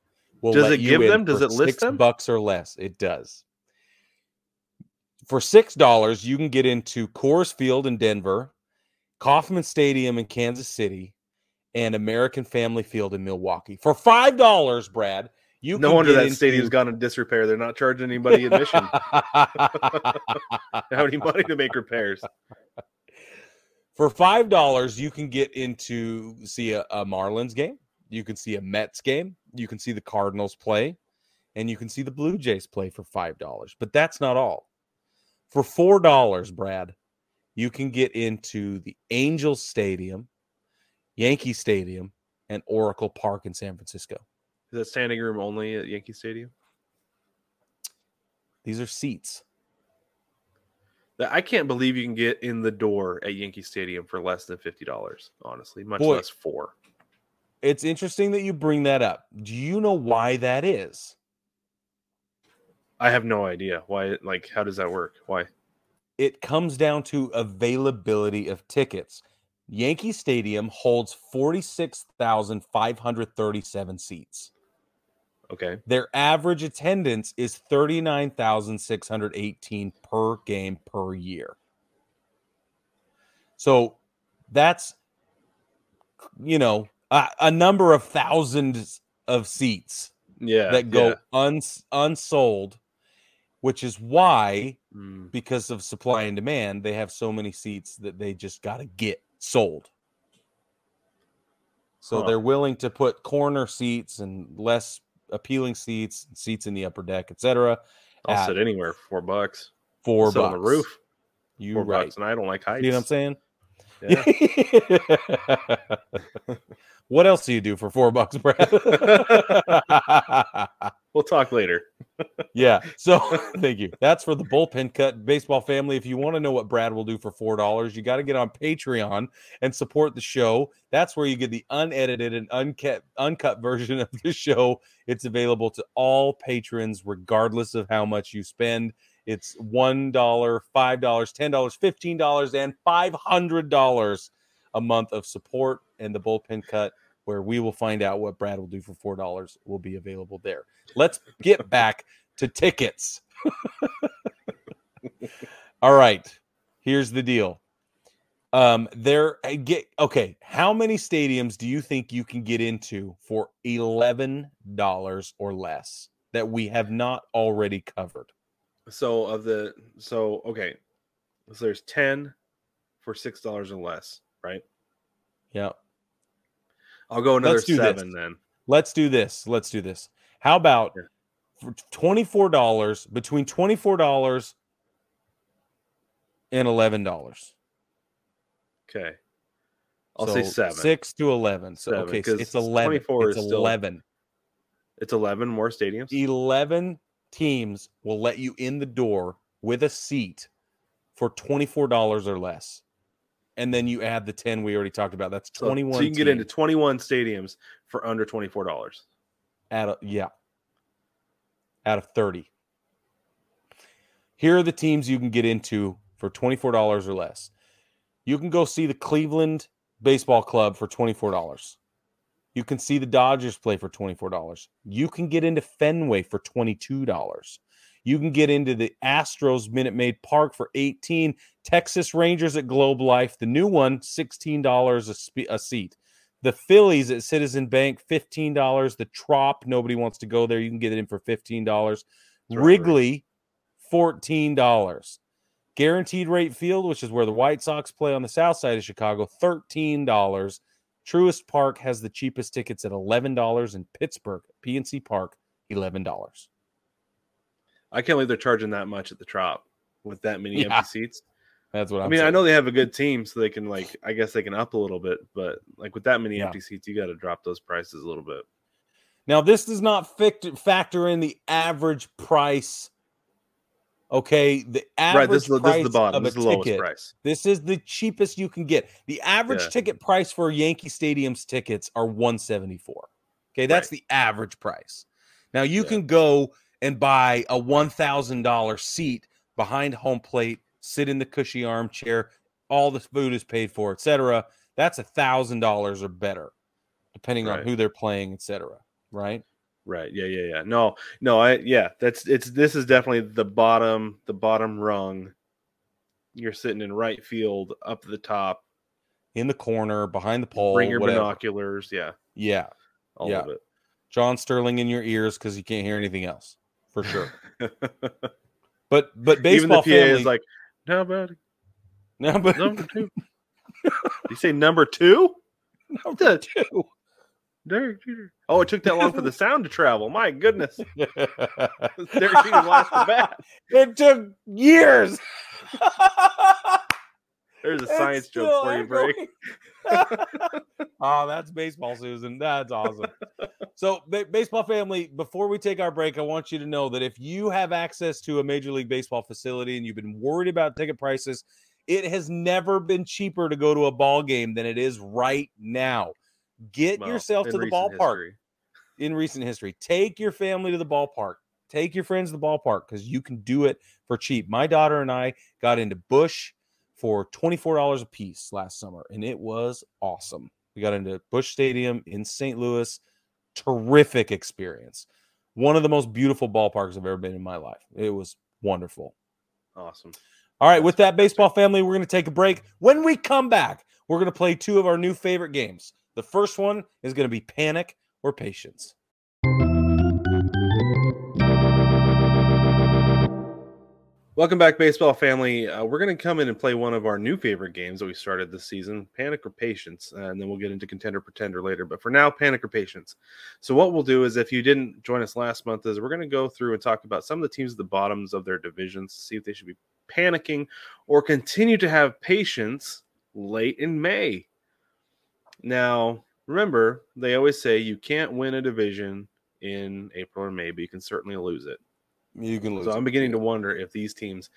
Will Does it give them? Does it list six them? bucks or less? It does. For six dollars, you can get into Coors Field in Denver, Kauffman Stadium in Kansas City, and American Family Field in Milwaukee. For five dollars, Brad, you No wonder that stadium's gone in disrepair. They're not charging anybody admission. How any money to make repairs? For five dollars, you can get into see a, a Marlins game. You can see a Mets game. You can see the Cardinals play, and you can see the Blue Jays play for five dollars. But that's not all. For four dollars, Brad, you can get into the Angels Stadium, Yankee Stadium, and Oracle Park in San Francisco. Is that standing room only at Yankee Stadium? These are seats. I can't believe you can get in the door at Yankee Stadium for less than fifty dollars. Honestly, much Boy. less four. It's interesting that you bring that up. Do you know why that is? I have no idea why. Like, how does that work? Why? it comes down to availability of tickets. Yankee Stadium holds 46,537 seats. Okay, Their average attendance is 39,618 per game per year. So that's, you know, a, a number of thousands of seats yeah, that go yeah. uns, unsold, which is why Mm, because of supply and demand, they have so many seats that they just got to get sold. So Huh. they're willing to put corner seats and less appealing seats, seats in the upper deck, etc. I'll sit anywhere for four bucks. Four bucks. on the roof. You four right? bucks, and I don't like heights. You know what I'm saying? Yeah. what else do you do for four bucks, Brad? We'll talk later. yeah. So thank you. That's for the bullpen cut baseball family. If you want to know what Brad will do for four dollars, you got to get on Patreon and support the show. That's where you get the unedited and uncut uncut version of the show. It's available to all patrons, regardless of how much you spend. It's one dollar, five dollars, ten dollars, fifteen dollars, and five hundred dollars a month of support. And the bullpen cut, where we will find out what Brad will do for four dollars, will be available there. Let's get back to tickets. All right. Here's the deal. Um, there get okay. How many stadiums do you think you can get into for eleven dollars or less that we have not already covered? So of the so okay, so there's ten for six dollars or less, right? Yeah. I'll go another Let's do seven this. then. Let's do this. Let's do this. How about for twenty-four dollars between twenty-four dollars and eleven dollars? Okay. I'll say seven. Six to eleven. So Seven, okay, so it's eleven. 24 It's is still- eleven. It's eleven more stadiums. 11 teams will let you in the door with a seat for $24 or less. And then you add the 10 we already talked about. That's 21. So you can get into 21 stadiums for under $24. out of yeah. Out of 30. Here are the teams you can get into for $24 or less. You can go see the Cleveland Baseball Club for $24. You can see the Dodgers play for $24. You can get into Fenway for $22. You can get into the Astros Minute Maid Park for 18. Texas Rangers at Globe Life, the new one, $16 a, spe- a seat. The Phillies at Citizen Bank, $15. The Trop, nobody wants to go there. You can get it in for $15. right. Wrigley, $14. Guaranteed Rate Field, which is where the White Sox play on the south side of Chicago, $13. Truist Park has the cheapest tickets at $11 in Pittsburgh, PNC Park, $11. I can't believe they're charging that much at the Trop with that many Yeah. empty seats. That's what I'm I mean, I know they have a good team, so they can like. I guess they can up a little bit, but like with that many Yeah. empty seats, you got to drop those prices a little bit. Now, this does not factor in the average price. Okay, the average right. This is, the, this price is the bottom. of This a is the lowest ticket. price. This is the cheapest you can get. The average Yeah. ticket price for Yankee Stadium's tickets are 174. Okay, that's the average price. Now you Yeah. can go and buy a $1,000 seat behind home plate, sit in the cushy armchair, all the food is paid for, etc. That's a $1,000 or better depending on who they're playing, etc. right? Right. Yeah. Yeah. Yeah. No. No. I. Yeah. That's. It's. This is definitely the bottom. The bottom rung. You're sitting in right field, up the top. In the corner, behind the pole, Bring your whatever. binoculars. Yeah. Yeah. All Yeah. of it. John Sterling in your ears because you can't hear anything else. For sure. But but Even the baseball PA family is like, now, buddy, Now, but number two. you say number two? number two. Derek Jeter. Oh, it took that long for the sound to travel. My goodness. it Derek Jeter lost the bat. It took years. There's a It's science joke for you, Break. echoing. oh, that's baseball, Suzyn. That's awesome. So, ba- baseball family, before we take our break, I want you to know that if you have access to a Major League Baseball facility and you've been worried about ticket prices, it has never been cheaper to go to a ball game than it is right now. Get Well, yourself to the ballpark history. in recent history. Take your family to the ballpark. Take your friends to the ballpark because you can do it for cheap. My daughter and I got into Busch for $24 a piece last summer, and it was awesome. We got into Busch Stadium in St. Louis. Terrific experience. One of the most beautiful ballparks I've ever been in my life. It was wonderful. Awesome. All right, with that, baseball family, we're going to take a break. When we come back, we're going to play two of our new favorite games. The first one is going to be Panic or Patience. Welcome back, baseball family. Uh, we're going to come in and play one of our new favorite games that we started this season Panic or Patience. uh, and then we'll get into Contender Pretender later. But for now, Panic or Patience. So, what we'll do is if you didn't join us last month, is we're going to go through and talk about some of the teams at the bottoms of their divisions, see if they should be panicking or continue to have patience late in May. Now, remember, they always say you can't win a division in April or May, but you can certainly lose it. You can lose. So I'm beginning to wonder if these teams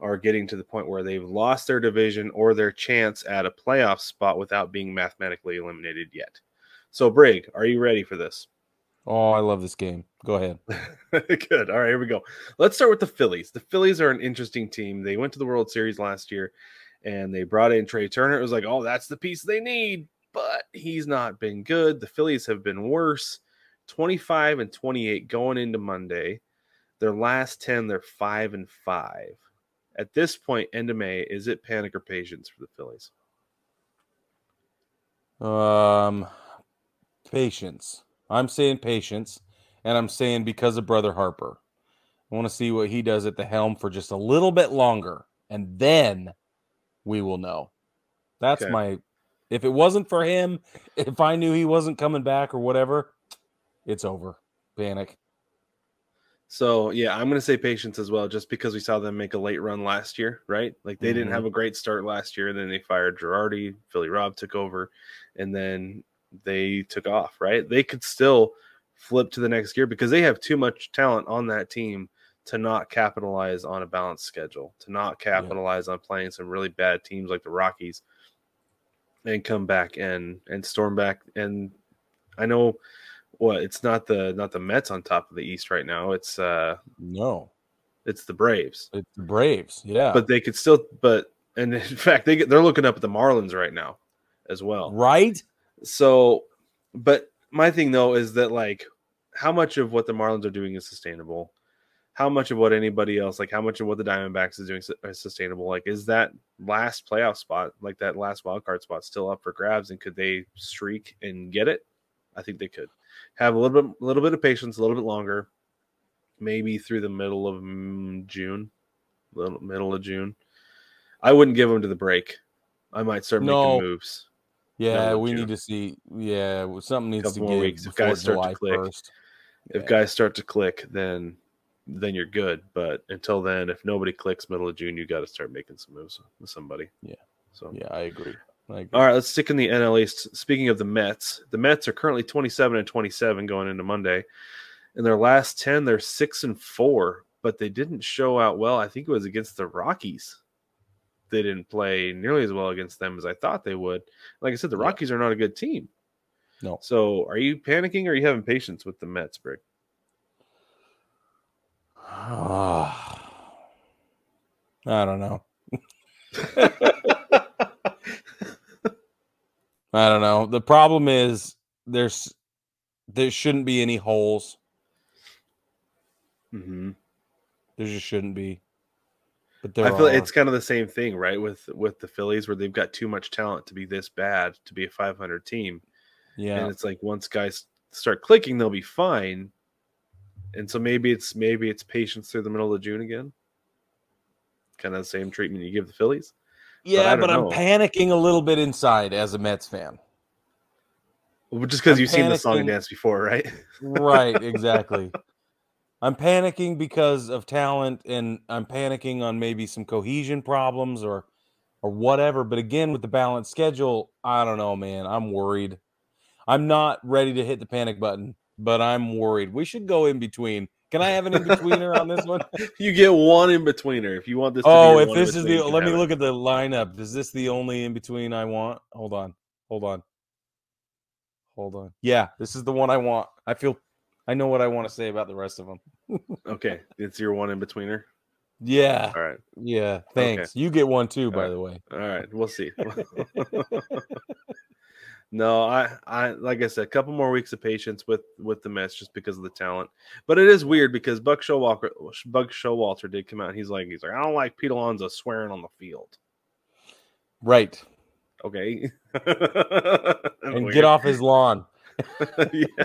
are getting to the point where they've lost their division or their chance at a playoff spot without being mathematically eliminated yet. So, Brig, are you ready for this? Oh, I love this game. Go ahead. Good. All right, here we go. Let's start with the Phillies. The Phillies are an interesting team. They went to the World Series last year and they brought in Trey Turner. It was like, oh, that's the piece they need, but he's not been good. The Phillies have been worse 25 and 28 going into Monday. Their last 10, they're 5 and 5 at this point, end of May, is it panic or patience for the Phillies? Um, patience. I'm saying patience, and I'm saying because of Brother Harper. I want to see what he does at the helm for just a little bit longer, and then we will know. That's Okay. my. If it wasn't for him, if I knew he wasn't coming back or whatever, it's over. Panic. So yeah, I'm gonna say patience as well, just because we saw them make a late run last year, right? Like they didn't Mhm. have a great start last year, and then they fired Girardi, Philly Rob took over, and then they took off, right? They could still flip to the next year because they have too much talent on that team to not capitalize on a balanced schedule, to not capitalize on playing some really bad teams like the Rockies and come back and and storm back and I know what it's not the not the Mets on top of the East right now. It's uh No, it's the Braves. it's the Braves. Yeah, But they could still but and in fact they get, they're looking up at the Marlins right now as well. right. So but my thing though is that like how much of what the Marlins are doing is sustainable? How much of what anybody else like how much of what the Diamondbacks is doing is sustainable? Like is that last playoff spot, like that last wild card spot still up for grabs and could they streak and get it? I think they could. Have a little bit a little bit of patience, a little bit longer. Maybe through the middle of mm, June, little middle of June. I wouldn't give them to the break. I might start No. making moves. Yeah, we June. need to see. Yeah, something needs to give weeks. If guys start to click. 1st. If Yeah. guys start to click, then then you're good. But until then, if nobody clicks middle of June, you got to start making some moves with somebody. Yeah. So Yeah, I agree. I agree. all right, let's stick in the NL East. Speaking of the Mets, the Mets are currently 27 and 27 going into Monday. In their last 10, they're six and four, but they didn't show out well. I think it was against the Rockies. They didn't play nearly as well against them as I thought they would. Like I said, the Rockies are not a good team. No. So are you panicking or are you having patience with the Mets, Brig? I don't know. I don't know. The problem is there's there shouldn't be any holes. mm-hmm. There just shouldn't be. But there I feel are. it's kind of the same thing, right? With with the Phillies, where they've got too much talent to be this bad to be a 500 team. yeah. and it's like once guys start clicking they'll be fine and so maybe it's maybe it's patience through the middle of june again kind of the same treatment you give the phillies Yeah, don't but, I'm panicking a little bit inside as a Mets fan. well, just because you've seen the song and dance before right right, exactly. I'm panicking because of talent and I'm panicking on maybe some cohesion problems or or whatever, but again with the balanced schedule, I don't know, man. I'm worried. I'm not ready to hit the panic button, but I'm worried. We should go in between. Can I have an in betweener on this one? you get one in betweener if you want this to Oh, if this is the let me look at the lineup. Is this the only in between I want? Hold on. Hold on. Hold on. Yeah, this is the one I want. I feel I know what I want to say about the rest of them. okay it's your one in betweener Yeah. all right Yeah. Thanks. You get one too, by Alright. the way. all right we'll see no i i like i said a couple more weeks of patience with with the mets just because of the talent. But it is weird because buck showalter buck showalter did come out and he's like he's like i don't like pete alonso swearing on the field. Right. okay. And get off his lawn. yeah.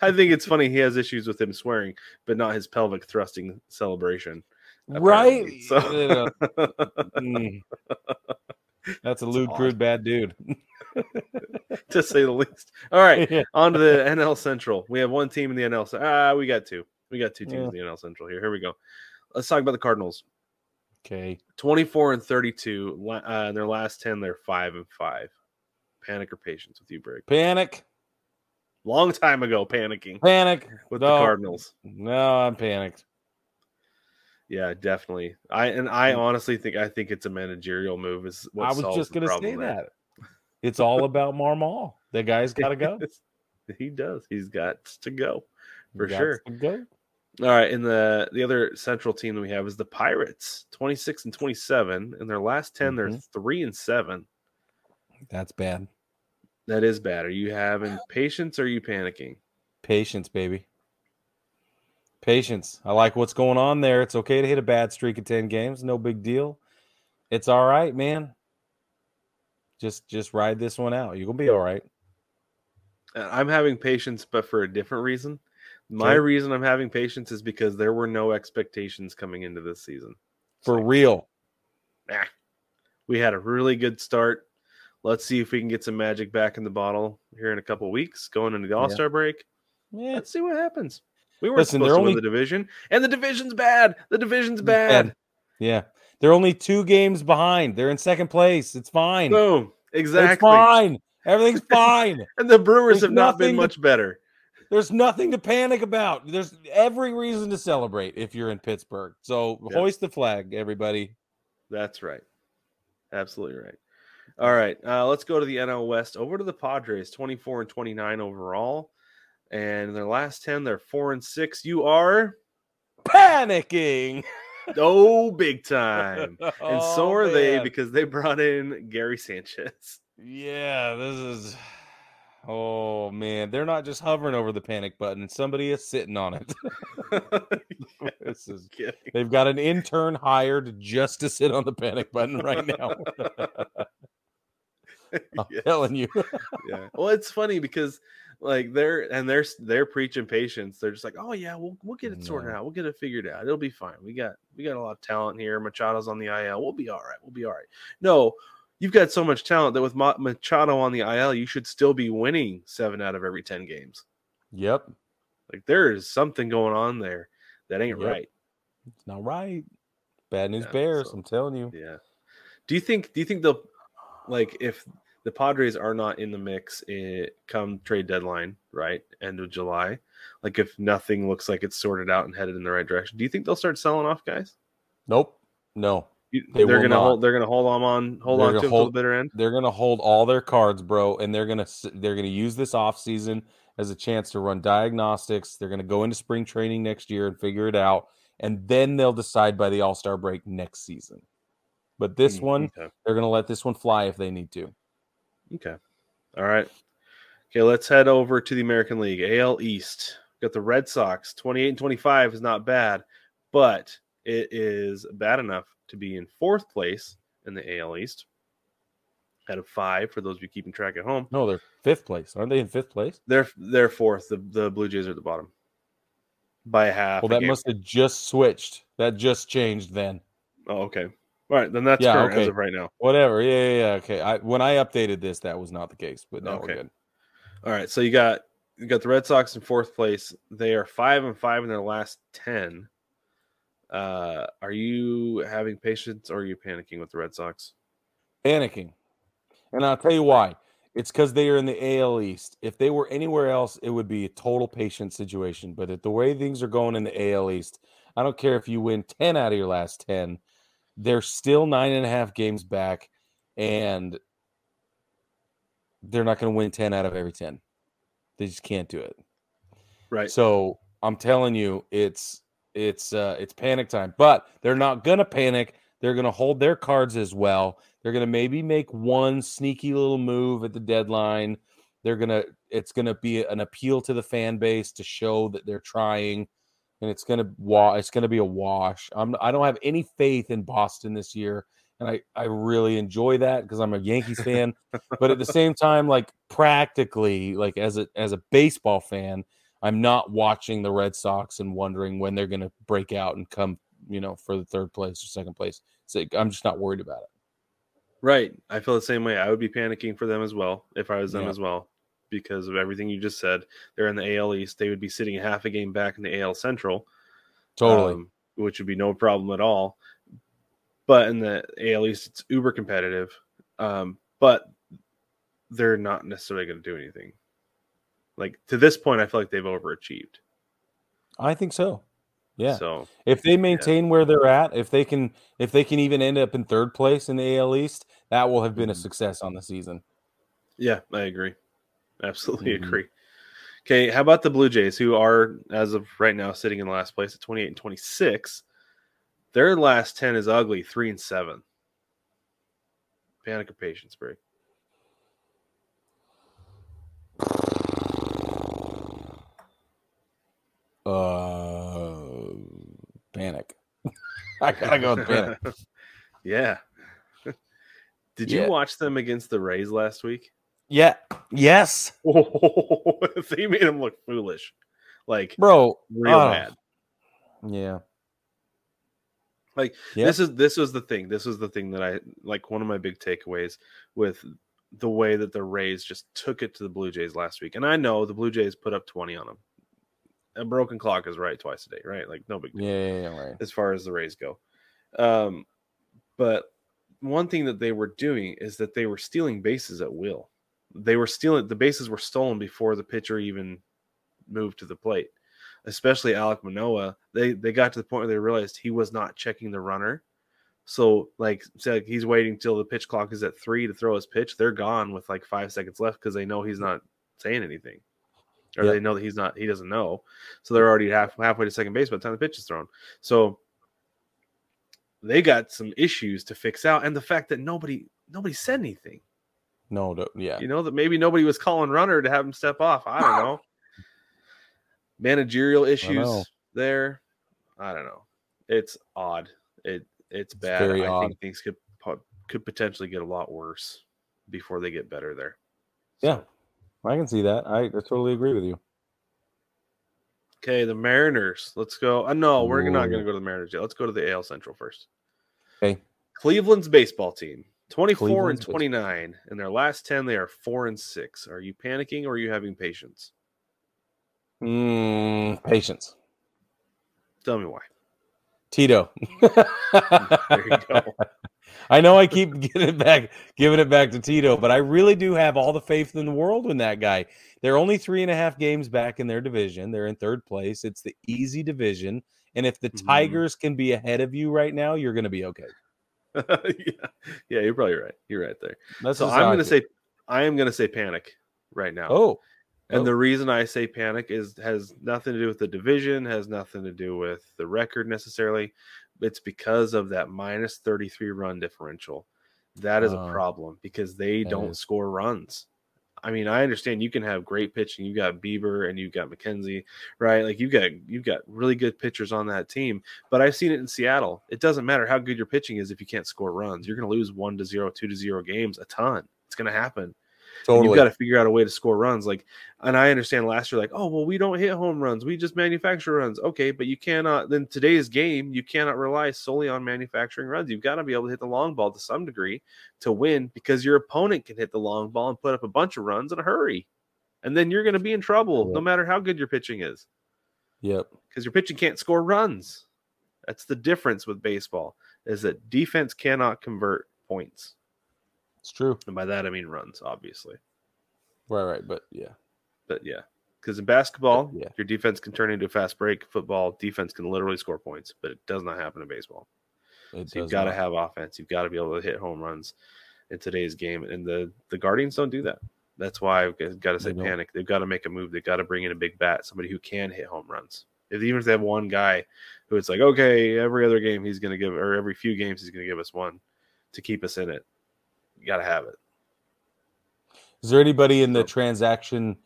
I think it's funny he has issues with him swearing but not his pelvic thrusting celebration Right. so mm. That's a lewd, crude, bad dude. to say the least all right Yeah. on to the NL Central. We have one team in the NL. Ah, we got two. We got two teams Yeah. in the NL Central here. Here we go. Let's talk about the Cardinals. Okay. 24 and 32. Uh, in their last 10, they're 5 and 5. Panic or patience with you, Brig? Panic. Long time ago, panicking Panic. with No. the Cardinals. No, I'm panicked. Yeah, definitely. I and I honestly think I think it's a managerial move. Is what Mm. I was just gonna say there. that. It's all about Marmol. The guy's gotta go. he does. He's got to go. For sure. to go. All right, and the the other central team that we have is the Pirates, twenty six and twenty seven. In their last 10 they're Mhm. three and seven. That's bad. That is bad. Are you having patience? or Are you panicking? Patience, baby. Patience. I like what's going on there. It's okay to hit a bad streak of 10 games. No big deal. It's all right, man. Just just ride this one out. You're gonna be all right. I'm having patience, but for a different reason. My reason I'm having patience is because there were no expectations coming into this season. For like, real. nah. We had a really good start. Let's see if we can get some magic back in the bottle here in a couple weeks, going into the All Star break. Yeah. Let's see what happens. We weren't Listen, supposed to only- win the division, and the division's bad. The division's bad. bad. Yeah. They're only two games behind. They're in second place. It's fine. Boom. Exactly. It's fine. Everything's fine. And the Brewers There's have not been nothing to- much better. There's nothing to panic about. There's every reason to celebrate if you're in Pittsburgh. So hoist the flag, everybody. That's right. Absolutely right. All right. Uh, let's go to the NL West. Over to the Padres, 24 and 29 overall. And in their last 10, they're 4 and 6. You are Panicking. oh big time. And Oh, so are they because they brought in Gary Sanchez. Yeah, this is. Oh man, they're not just hovering over the panic button; somebody is sitting on it. this is. Kidding. They've got an intern hired just to sit on the panic button right now. I'm telling you. yeah. Well, it's funny because like they're and they're they're preaching patience. They're just like, oh yeah, we'll we'll get it sorted No. out. We'll get it figured out. It'll be fine. We got we got a lot of talent here. Machado's on the IL. We'll be all right. We'll be all right. No, you've got so much talent that with Machado on the IL, you should still be winning seven out of every ten games. Yep, Like there is something going on there that ain't Yep. right. it's not right. Bad news Yeah, bears. so- I'm telling you. Yeah. Do you think? Do you think they'll like if the Padres are not in the mix it, come trade deadline, right? End of July. Like if nothing looks like it's sorted out and headed in the right direction, do you think they'll start selling off guys? Nope. No. You, They they're gonna not. hold. They're gonna hold on on hold They're on to till the bitter end. They're gonna hold all their cards, bro, and they're gonna they're gonna use this off season as a chance to run diagnostics. They're gonna go into spring training next year and figure it out, and then they'll decide by the All Star break next season. But this Mm, one, Okay. they're gonna let this one fly if they need to. Okay. All right. Okay. Let's head over to the American League AL East. Got the Red Sox. Twenty eight and twenty five is not bad, but it is bad enough to be in fourth place in the AL East. Out of five, for those of you keeping track at home, No, they're fifth place, aren't they? In fifth place. they're they're fourth. The the Blue Jays are at the bottom by half. Well, that game. must have just switched. That just changed then. Oh, okay. All right, then that's Yeah, current as okay. of right now. Whatever. Yeah, yeah, yeah. Okay. I when I updated this, that was not the case, but now Okay. we're good. All right, so you got you got the Red Sox in fourth place. They are five and five in their last ten. Uh, are you having patience or are you panicking with the Red Sox? panicking. And I'll tell you why. It's because they are in the AL East. If they were anywhere else, it would be a total patient situation. But at the way things are going in the AL East, I don't care if you win 10 out of your last 10, they're still nine and a half games back, and they're not going to win 10 out of every 10. They just can't do it. Right. So I'm telling you, it's it's uh it's panic time. But they're not gonna panic. They're gonna hold their cards as well. They're gonna maybe make one sneaky little move at the deadline. They're gonna it's gonna be an appeal to the fan base to show that they're trying, and it's gonna wa it's gonna be a wash. I'm I don't have any faith in Boston this year, and I I really enjoy that because I'm a Yankees fan. but at the same time, like practically, like as a as a baseball fan, I'm not watching the Red Sox and wondering when they're going to break out and come, you know, for the third place or second place. So I'm just not worried about it. Right. I feel the same way. I would be panicking for them as well if I was them Yeah. as well because of everything you just said. They're in the AL East. They would be sitting half a game back in the AL Central. Totally. um, which would be no problem at all. But in the AL East, it's uber competitive. Um, but they're not necessarily going to do anything. Like to this point, I feel like they've overachieved. I think so. Yeah. So if they maintain where they're at, if they can if they can even end up in third place in the AL East, that will have been a Mhm. success on the season. yeah, I agree. Absolutely Mhm. agree. Okay, how about the Blue Jays, who are as of right now sitting in last place at 28 and 26? Their last 10 is ugly, three and seven. Panic or patience break. Uh panic. I gotta go with panic. yeah. Did you Yeah. watch them against the Rays last week? Yeah. Yes, they made him look foolish, like bro. real oh, bad. Yeah. Like Yeah. this is this was the thing. This was the thing that I like. One of my big takeaways with the way that the Rays just took it to the Blue Jays last week. And I know the Blue Jays put up twenty on them. A broken clock is right twice a day, right? Like no big deal. Yeah. yeah, yeah, right. as far as the Rays go. Um, but one thing that they were doing is that they were stealing bases at will. They were stealing the bases were stolen before the pitcher even moved to the plate. Especially Alek Manoah, they they got to the point where they realized he was not checking the runner. So like say like he's waiting till the pitch clock is at three to throw his pitch. They're gone with like five seconds left because they know he's not saying anything, or Yep. they know that he's not he doesn't know. So they're already half halfway to second base by the time the pitch is thrown. So they got some issues to fix out, and the fact that nobody nobody said anything. No. no yeah. You know that maybe nobody was calling runner to have him step off. I don't know. Managerial know. issues there. I don't know. It's odd. It it's bad. very I odd. think things could could potentially get a lot worse before they get better there. Yeah. I can see that. I, I totally agree with you. okay, the Mariners. Let's go. Uh, no, we're not going to go to the Mariners yet. Let's go to the AL Central first. Okay. Cleveland's baseball team. 24 Cleveland's and 29. In their last 10, they are 4 and 6. Are you panicking or are you having patience? Mm, patience. Tell me why. Tito. There you go. I know I keep giving it back, giving it back to Tito, but I really do have all the faith in the world in that guy. They're only three and a half games back in their division. They're in third place. It's the easy division, and if the Mhm. Tigers can be ahead of you right now, you're going to be okay. yeah. yeah, you're probably right. You're right there. That's So I'm going to say I am going to say panic right now. oh, And Oh. the reason I say panic is has nothing to do with the division, has nothing to do with the record necessarily. It's because of that minus 33 run differential. That is Oh. a uh. problem because they don't is. score runs. I mean, I understand you can have great pitching. You've got Bieber and you've got McKenzie, right? Like you've got you've got really good pitchers on that team. But I've seen it in Seattle. It doesn't matter how good your pitching is if you can't score runs. You're going to lose one to zero, two to zero games a ton. It's going to happen. And totally. you've got to figure out a way to score runs. Like, and I understand last year, like, oh well, we don't hit home runs, we just manufacture runs. Okay, but you cannot. Then today's game, you cannot rely solely on manufacturing runs. You've got to be able to hit the long ball to some degree to win, because your opponent can hit the long ball and put up a bunch of runs in a hurry, and then you're going to be in trouble, no matter how good your pitching is, Yep. because your pitching can't score runs. That's the difference with baseball, is that defense cannot convert points, It's true. and by that I mean runs, obviously. Right, right. But yeah. But yeah, because in basketball, Yeah. your defense can turn into a fast break. Football, defense can literally score points, but it does not happen in baseball. It So you've got to have offense. You've got to be able to hit home runs in today's game, and the the Guardians don't do that. That's why I've got to say They panic. They've got to make a move. They've got to bring in a big bat, somebody who can hit home runs. If even if they have one guy who it's like, okay, every other game he's going to give, or every few games he's going to give us one to keep us in it. You got to have it. Is there anybody in the transaction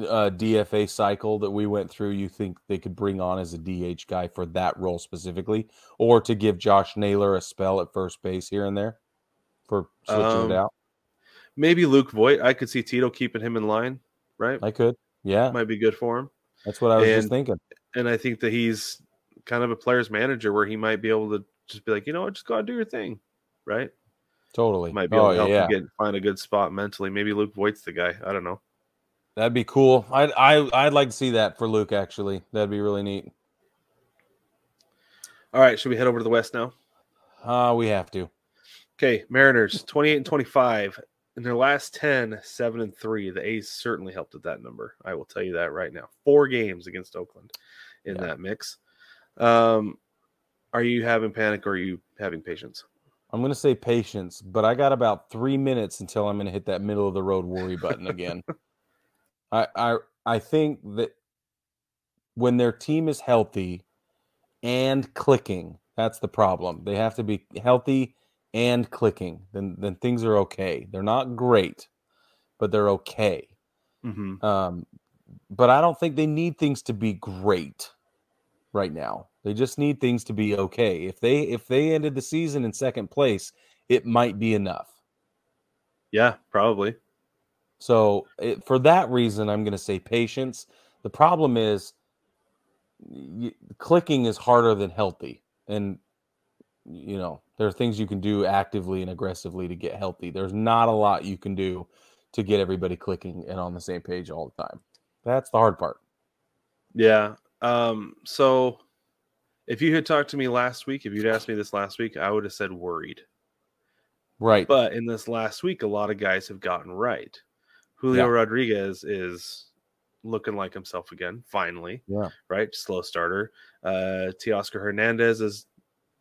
uh, DFA cycle that we went through you think they could bring on as a DH guy for that role specifically, or to give Josh Naylor a spell at first base here and there for switching Um, it out? Maybe Luke Voit. I could see Tito keeping him in line. Right, I could. Yeah, might be good for him. that's what I was just thinking. and I think that he's kind of a player's manager where he might be able to just be like, you know what, just go out and do your thing, right? Totally. Might be able oh to help yeah, you get find a good spot mentally. Maybe Luke Voit's the guy. I don't know. that'd be cool. I'd I, I'd like to see that for Luke. Actually, that'd be really neat. All right, should we head over to the West now? Uh, we have to. Okay, Mariners 28 and 25. In their last 10, 7 and 3. The A's certainly helped with that number. I will tell you that right now. Four games against Oakland in Yeah. that mix. Um, are you having panic or are you having patience? I'm going to say patience, but I got about three minutes until I'm going to hit that middle of the road worry button again. I, I I think that when their team is healthy and clicking, that's the problem. They have to be healthy and clicking. Then then things are okay. They're not great, but they're okay. Mm-hmm. Um, but I don't think they need things to be great. Right now. They just need things to be okay. If they if they ended the season in second place, it might be enough. Yeah, probably. So it, for that reason, I'm going to say patience. The problem is y- clicking is harder than healthy, and you know there are things you can do actively and aggressively to get healthy. There's not a lot you can do to get everybody clicking and on the same page all the time. That's the hard part. Yeah. Um, so if you had talked to me last week, if you'd asked me this last week, I would have said worried. Right. But in this last week, a lot of guys have gotten right. Julio Yeah. Rodriguez is looking like himself again, finally. Yeah. Right. Slow starter. Uh Teoscar Hernandez is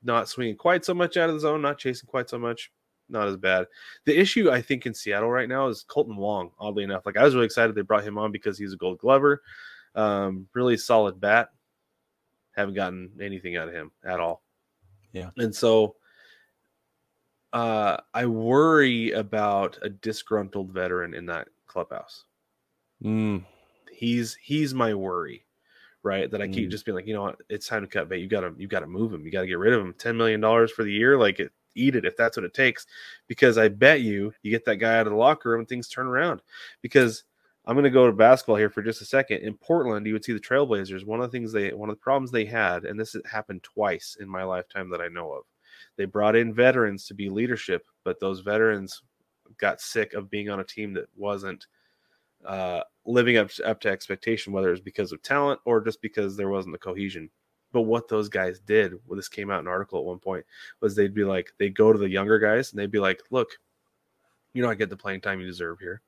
not swinging quite so much out of the zone, not chasing quite so much. Not as bad. The issue I think in Seattle right now is Kolten Wong. Oddly enough, like I was really excited they brought him on because he's a Gold Glover, um, really solid bat. Haven't gotten anything out of him at all. Yeah. and so uh, I worry about a disgruntled veteran in that clubhouse. Mm, He's he's my worry, right? That I keep Mm. just being like, you know what, it's time to cut bait. You gotta you gotta move him. You gotta get rid of him. Ten million dollars for the year, like it, eat it if that's what it takes. Because I bet you you get that guy out of the locker room and things turn around. Because I'm going to go to basketball here for just a second. In Portland, you would see the Trailblazers. One of the things they, one of the problems they had, and this happened twice in my lifetime that I know of, they brought in veterans to be leadership, but those veterans got sick of being on a team that wasn't uh, living up to, up to expectation, whether it was because of talent or just because there wasn't the cohesion. But what those guys did, well, this came out in an article at one point, was they'd be like, they'd go to the younger guys and they'd be like, look, you don't get the playing time you deserve here.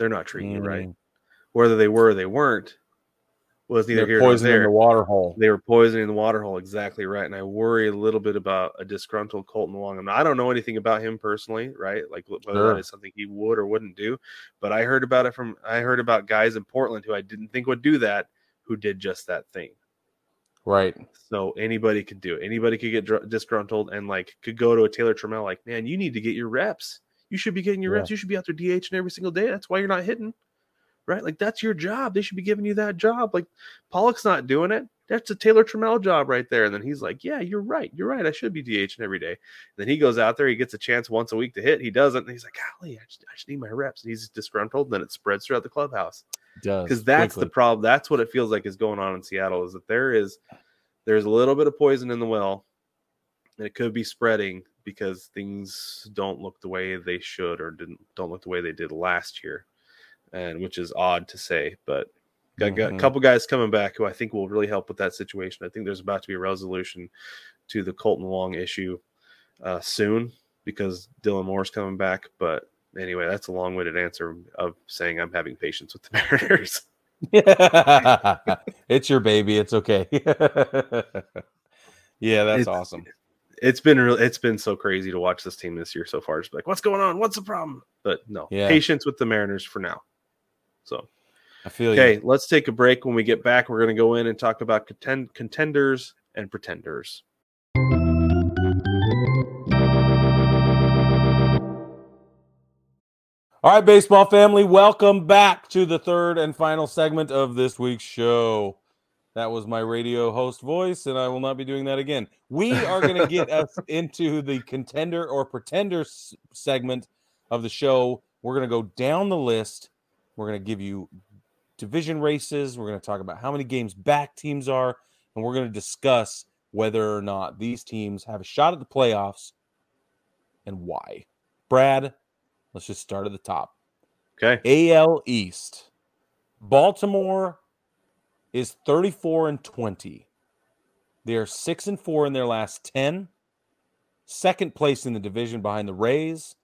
They're not treating you right. mm. Whether they were or they weren't was neither They're here nor poisoning there. the water hole. They were poisoning the water hole. Exactly right. And I worry a little bit about a disgruntled Kolten Wong. I don't know anything about him personally, right? Like whether Sure. that is something he would or wouldn't do. But I heard about it from I heard about guys in Portland who I didn't think would do that, who did just that thing. Right. So anybody could do it. Anybody could get dr- disgruntled and like could go to a Taylor Trammell like, man, you need to get your reps. You should be getting your Yeah. reps. You should be out there DH every single day. That's why you're not hitting, right? Like that's your job. They should be giving you that job. Like Pollock's not doing it. That's a Taylor Trammell job right there. And then he's like, yeah, you're right. You're right. I should be DHing every day. And then he goes out there. He gets a chance once a week to hit. He doesn't. And he's like, golly, I just, I just need my reps. And he's disgruntled. And then it spreads throughout the clubhouse It does. because that's the problem. That's what it feels like is going on in Seattle. Is that there is there's a little bit of poison in the well, and it could be spreading because things don't look the way they should or didn't don't look the way they did last year, and which is odd to say, but. Got, got a Mhm. couple guys coming back who I think will really help with that situation. I think there's about to be a resolution to the Kolten Wong issue uh, soon because Dylan Moore's coming back. But anyway, that's a long-winded answer of saying I'm having patience with the Mariners. it's your baby. It's okay. yeah, that's It's- awesome. It's been real it's been so crazy to watch this team this year so far just like what's going on what's the problem but no Yeah. patience with the mariners for now so I feel okay you. let's take a break when we get back we're going to go in and talk about contend- contenders and pretenders All right, baseball family, welcome back to the third and final segment of this week's show. That was my radio host voice, and I will not be doing that again. We are going to get us into the contender or pretender s- segment of the show. We're going to go down the list. We're going to give you division races. We're going to talk about how many games back teams are, and we're going to discuss whether or not these teams have a shot at the playoffs and why. Brad, let's just start at the top. okay AL East. Baltimore is 34 and 20. They are 6 and 4 in their last 10. Second place in the division behind the Rays,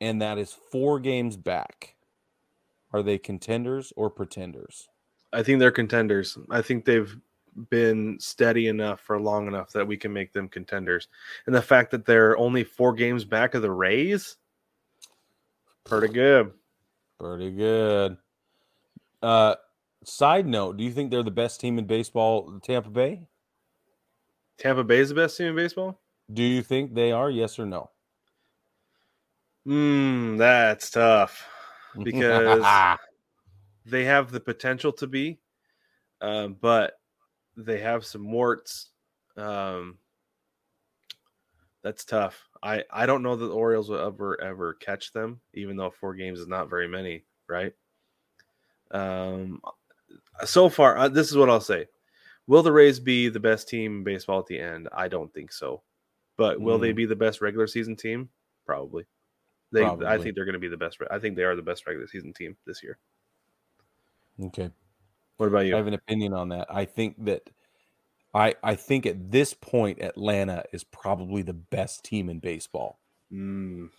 and that is 4 games back. Are they contenders or pretenders? i think they're contenders i think they've been steady enough for long enough that we can make them contenders and the fact that they're only four games back of the rays pretty good Pretty good. Uh side note, do you think they're the best team in baseball, Tampa Bay? tampa bay is the best team in baseball Do you think they are? Yes or no? Hmm, that's tough because they have the potential to be, um, but they have some warts. Um, that's tough. I I don't know that the Orioles will ever ever catch them, even though four games is not very many, right? Um, so far, uh, this is what I'll say: Will the Rays be the best team in baseball at the end? I don't think so. But will they Mm. be the best regular season team? Probably. They, I think they're going to be the best. I think they are the best regular season team this year. Okay. What about you? I have an opinion on that. I think that I I think at this point Atlanta is probably the best team in baseball Mm,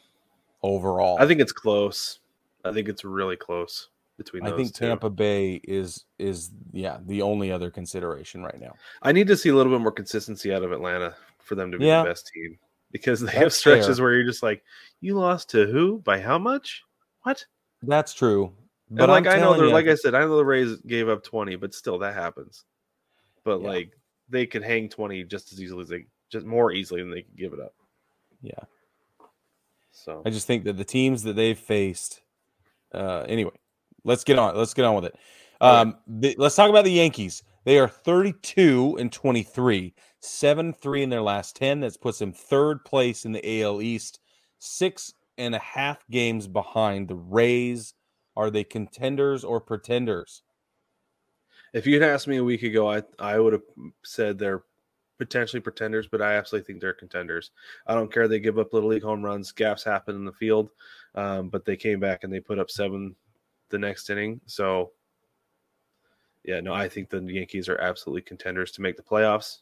overall. I think it's close. I think it's really close between I think two. Tampa Bay is is yeah the only other consideration right now. I need to see a little bit more consistency out of Atlanta for them to be Yeah. the best team because they have stretches fair. where you're just like, you lost to who by how much? What? That's true. But But like I'm know they're you, like I said, I know the Rays gave up 20, but still that happens. But Yeah. like they could hang 20 just as easily as they just more easily than they could give it up. yeah, So I just think that the teams that they've faced. Uh, anyway, let's get on. Let's get on with it. Um, the, let's talk about the Yankees. They are 32 and 23, 7 3 in their last 10. That puts them third place in the AL East, six and a half games behind the Rays. Are they contenders or pretenders? if you'd asked me a week ago, I I would have said they're potentially pretenders, but I absolutely think they're contenders. I don't care they give up little league home runs, gaps happen in the field, um, but they came back and they put up seven the next inning. So yeah, no, I think the Yankees are absolutely contenders to make the playoffs.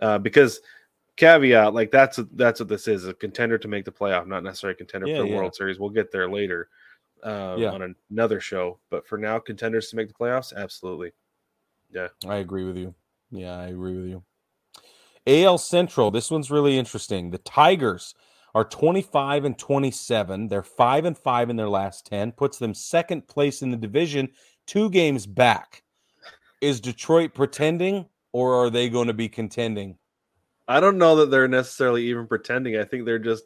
Uh, because caveat, like that's that's what this is, a contender to make the playoff, not necessarily a contender Yeah, for the yeah. World Series. We'll get there later um, Yeah. on another show. But for now, contenders to make the playoffs, absolutely. Yeah, I agree with you. Yeah, I agree with you. AL Central, this one's really interesting. The Tigers are 25 and 27. They're 5 and 5 in their last 10, puts them second place in the division, two games back. Is Detroit pretending or are they going to be contending? I don't know that they're necessarily even pretending. I think they're just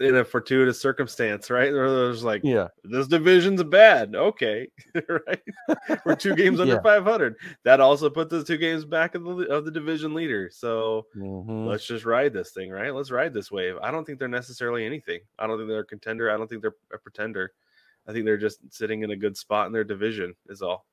in a fortuitous circumstance, right? They're they're like, Yeah. this division's bad. Okay, right? We're two games under Yeah. 500. That also puts us two games back of the of the division leader. So Mhm. let's just ride this thing, right? Let's ride this wave. I don't think they're necessarily anything. I don't think they're a contender. I don't think they're a pretender. I think they're just sitting in a good spot in their division. Is all.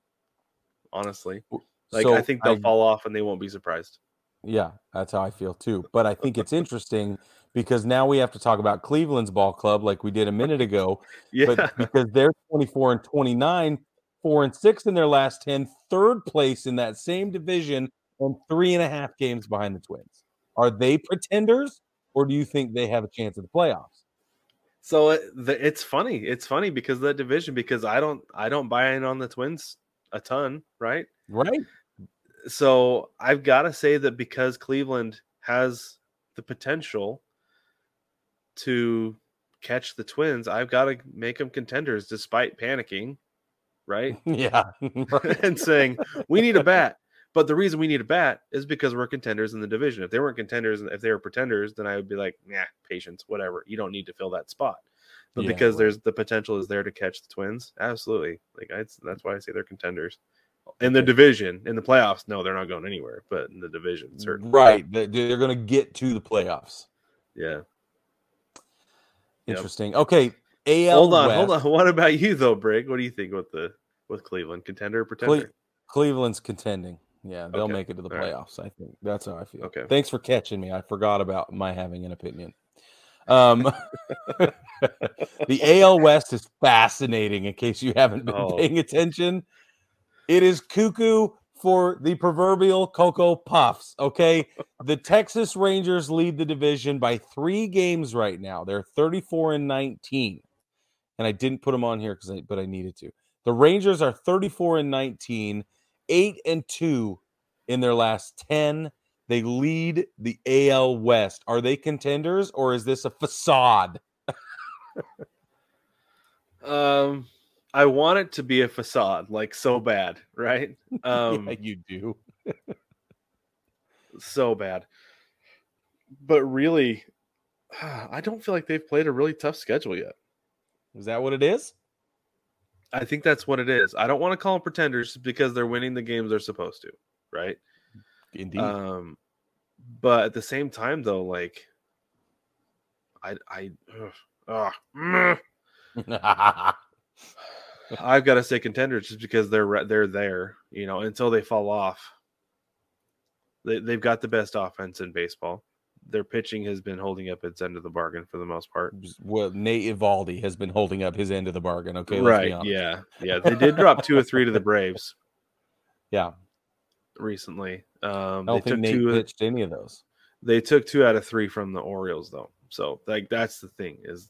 Honestly, like So I think they'll fall off and they won't be surprised. Yeah, that's how I feel too. But I think it's interesting because now we have to talk about Cleveland's ball club like we did a minute ago. Yeah, but because they're 24 and 29, four and six in their last 10, third place in that same division, and three and a half games behind the Twins. Are they pretenders, or do you think they have a chance at the playoffs? So it, the, it's funny. It's funny because of that division because I don't I don't buy in on the Twins a ton, right? Right? So I've got to say that because Cleveland has the potential to catch the Twins, I've got to make them contenders despite panicking, right? Yeah. and saying we need a bat. But the reason we need a bat is because we're contenders in the division. If they weren't contenders, if they were pretenders, then I would be like, nah, patience, whatever. You don't need to fill that spot. But Yeah, because right. there's the potential is there to catch the Twins, absolutely. Like I, that's why I say they're contenders in the division. In the playoffs, no, they're not going anywhere. But in the division, certainly, right. They- They're going to get to the playoffs. yeah. Yep. Interesting. Okay. AL hold on, West. hold on. What about you though, Brig? What do you think with the with Cleveland contender or pretender? Cle- Cleveland's contending. Yeah, they'll Okay. make it to the All right. playoffs. I think that's how I feel. Okay. Thanks for catching me. I forgot about my having an opinion. Um, the AL West is fascinating. In case you haven't been Oh. paying attention, it is cuckoo for the proverbial cocoa puffs. Okay, the Texas Rangers lead the division by three games right now. They're thirty-four and nineteen, and I didn't put them on here because, I, but I needed to. The Rangers are thirty-four and nineteen, eight and two in their last ten. They lead the AL West. Are they contenders or is this a facade? Um, I want it to be a facade, like so bad, right? Um, yeah, you do. so bad. But really, I don't feel like they've played a really tough schedule yet. Is that what it is? I think that's what it is. I don't want to call them pretenders because they're winning the games they're supposed to, right? Indeed. Um, but at the same time, though, like I, I, ugh, ugh, I've got to say contenders just because they're they're there, you know, until they fall off. They they've got the best offense in baseball. Their pitching has been holding up its end of the bargain for the most part. well, Nate Eovaldi has been holding up his end of the bargain. Okay, let's be right? honest. Yeah, yeah. They did drop two or three to the Braves yeah. recently. Um, I they don't think took Nate two. pitched any of those. They took two out of three from the Orioles, though. So like that's the thing is,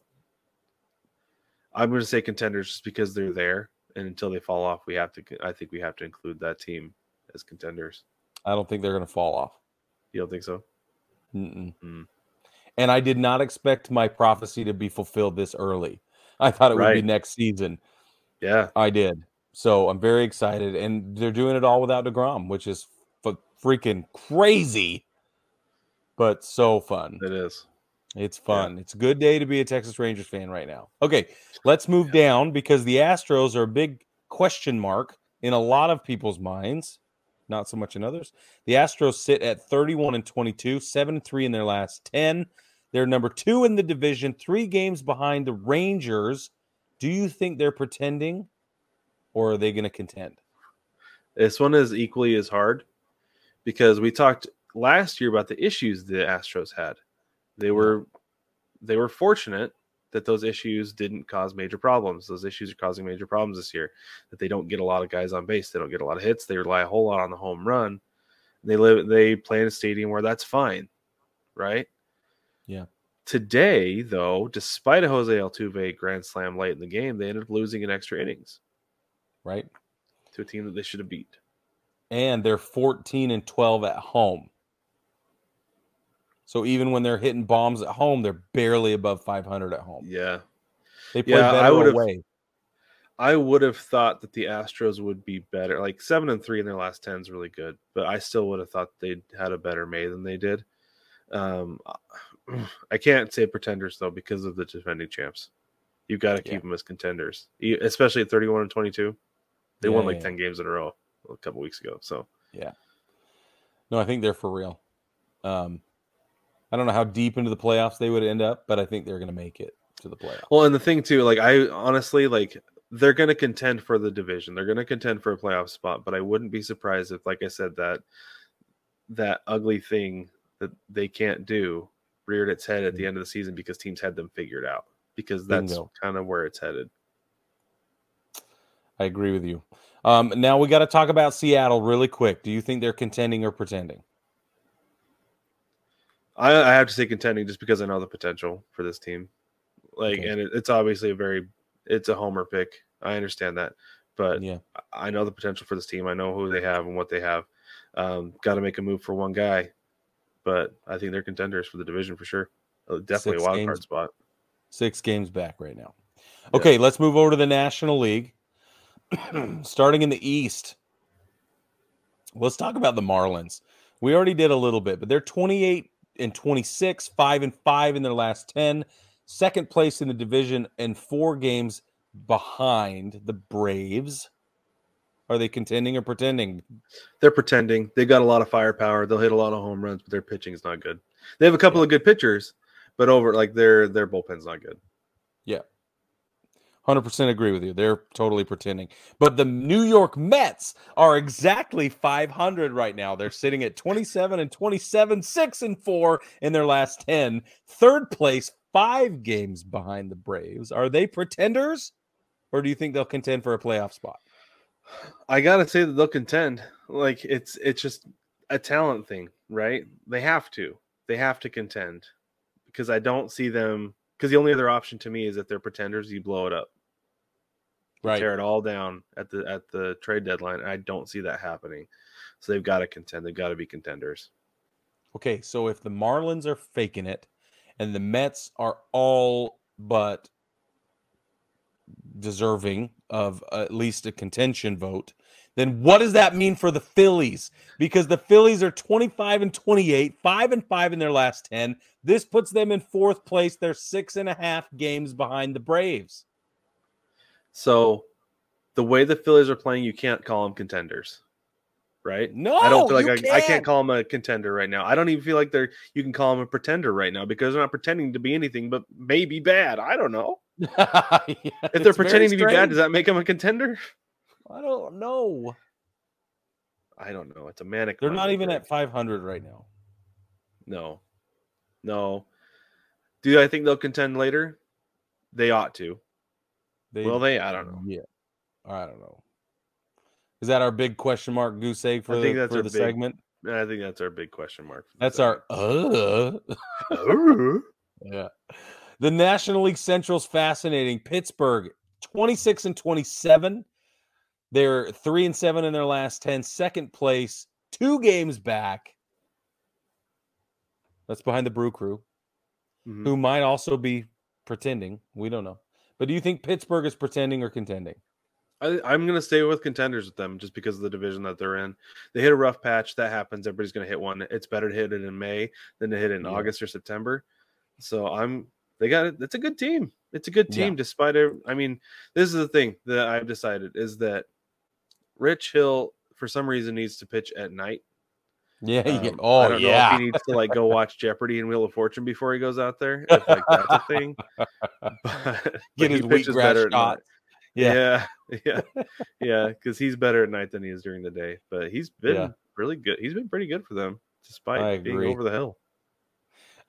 I'm going to say contenders just because they're there, and until they fall off, we have to. I think we have to include that team as contenders. I don't think they're going to fall off. You don't think so? Mm-mm. Mm. And I did not expect my prophecy to be fulfilled this early. I thought it would be next season. Yeah, I did. So I'm very excited. And they're doing it all without DeGrom, which is f- freaking crazy, but so fun. it is. It's fun. It's a good day to be a Texas Rangers fan right now. Okay, let's move down because the Astros are a big question mark in a lot of people's minds, not so much in others. The Astros sit at 31 and 22, 7 and 3 in their last 10. They're number 2 in the division, 3 games behind the Rangers. Do you think they're pretending or are they going to contend? This one is equally as hard because we talked last year about the issues the Astros had. They were they were fortunate that those issues didn't cause major problems. Those issues are causing major problems this year. That they don't get a lot of guys on base, they don't get a lot of hits, they rely a whole lot on the home run. They live they play in a stadium where that's fine, right? Yeah. Today, though, despite a Jose Altuve grand slam late in the game, they ended up losing in extra innings Right? to a team that they should have beat. and they're 14 and 12 at home. So even when they're hitting bombs at home, they're barely above 500 at home. Yeah. They play Yeah, I better would've- away. I would have thought that the Astros would be better. Like seven and three in their last ten is really good, but I still would have thought they had a better May than they did. Um, I can't say pretenders though because of the defending champs. You've got to keep Yeah. them as contenders, especially at thirty-one and twenty-two. They Yeah, won like yeah. ten games in a row a couple weeks ago. So yeah, No, I think they're for real. Um, I don't know how deep into the playoffs they would end up, but I think they're going to make it to the playoffs. Well, and the thing too, like I honestly like they're going to contend for the division. They're going to contend for a playoff spot, but I wouldn't be surprised if, like I said, that that ugly thing that they can't do reared its head at the end of the season because teams had them figured out. Because that's kind of where it's headed. I agree with you. Um, now we got to talk about Seattle really quick. Do you think they're contending or pretending? I, I have to say contending just because I know the potential for this team. Like, Okay. and it, it's obviously a very, it's a homer pick. I understand that, but Yeah. I know the potential for this team. I know who they have and what they have. Um, Got to make a move for one guy, but I think they're contenders for the division for sure. Definitely Six a wild games. card spot. Six games back right now. Yeah. Okay, let's move over to the National League. Starting in the East, let's talk about the Marlins. We already did a little bit, but they're 28 and 26, 5 and 5 in their last 10. Second place in the division and four games behind the Braves. Are they contending or pretending? They're pretending. They've got a lot of firepower. They'll hit a lot of home runs, but their pitching is not good. They have a couple of good pitchers, but over like their their bullpen's not good. 100% agree with you. They're totally pretending. But the New York Mets are exactly 500 right now. They're sitting at 27 and 27, 6 and 4 in their last 10. Third place, 5 games behind the Braves. Are they pretenders or do you think they'll contend for a playoff spot? I gotta say that they'll contend. Like it's it's just a talent thing, right? They have to. They have to contend because I don't see them. Because the only other option to me is if they're pretenders, you blow it up, Right. tear it all down at the at the trade deadline. I don't see that happening. So they've got to contend. They've got to be contenders. Okay, so if the Marlins are faking it and the Mets are all but deserving of at least a contention vote, then what does that mean for the Phillies? Because the Phillies are 25 and 28, 5 and 5 in their last 10. This puts them in fourth place. They're six and a half games behind the Braves. So the way the Phillies are playing, you can't call them contenders. right? No, I don't feel like I, I can't. call them a contender right now. I don't even feel like they're you can call them a pretender right now because they're not pretending to be anything but maybe bad. I don't know. Yeah, If they're pretending to be bad, does that make them a contender? I don't know. I don't know. It's a manic. They're not even at 500 right now. No, no. Do I think they'll contend later? They ought to. They, Will they? I don't know. Yeah, I don't know. Is that our big question mark goose egg for I think the, that's for our the big- segment? I think that's our big question mark. That's our uh. Yeah. The National League Central's fascinating. Pittsburgh, 26 and 27. They're 3 and 7 in their last 10. Second place, two games back. That's behind the Brew Crew, Mhm. who might also be pretending. We don't know. But do you think Pittsburgh is pretending or contending? I, I'm going to stay with contenders with them just because of the division that they're in. They hit a rough patch. That happens. Everybody's going to hit one. It's better to hit it in May than to hit it in Yeah. August or September. So I'm. They got it. It's a good team. It's a good Yeah. team, despite. ev- I mean, this is the thing that I've decided is that Rich Hill, for some reason, needs to pitch at night. Yeah. yeah. Um, Oh, I don't know yeah. if he needs to like go watch Jeopardy and Wheel of Fortune before he goes out there. If like that's a thing. But, Get his wheatgrass pitches better at night. shot. Yeah. Yeah, yeah, yeah, because he's better at night than he is during the day. But he's been Yeah. really good. He's been pretty good for them, despite being over the hill.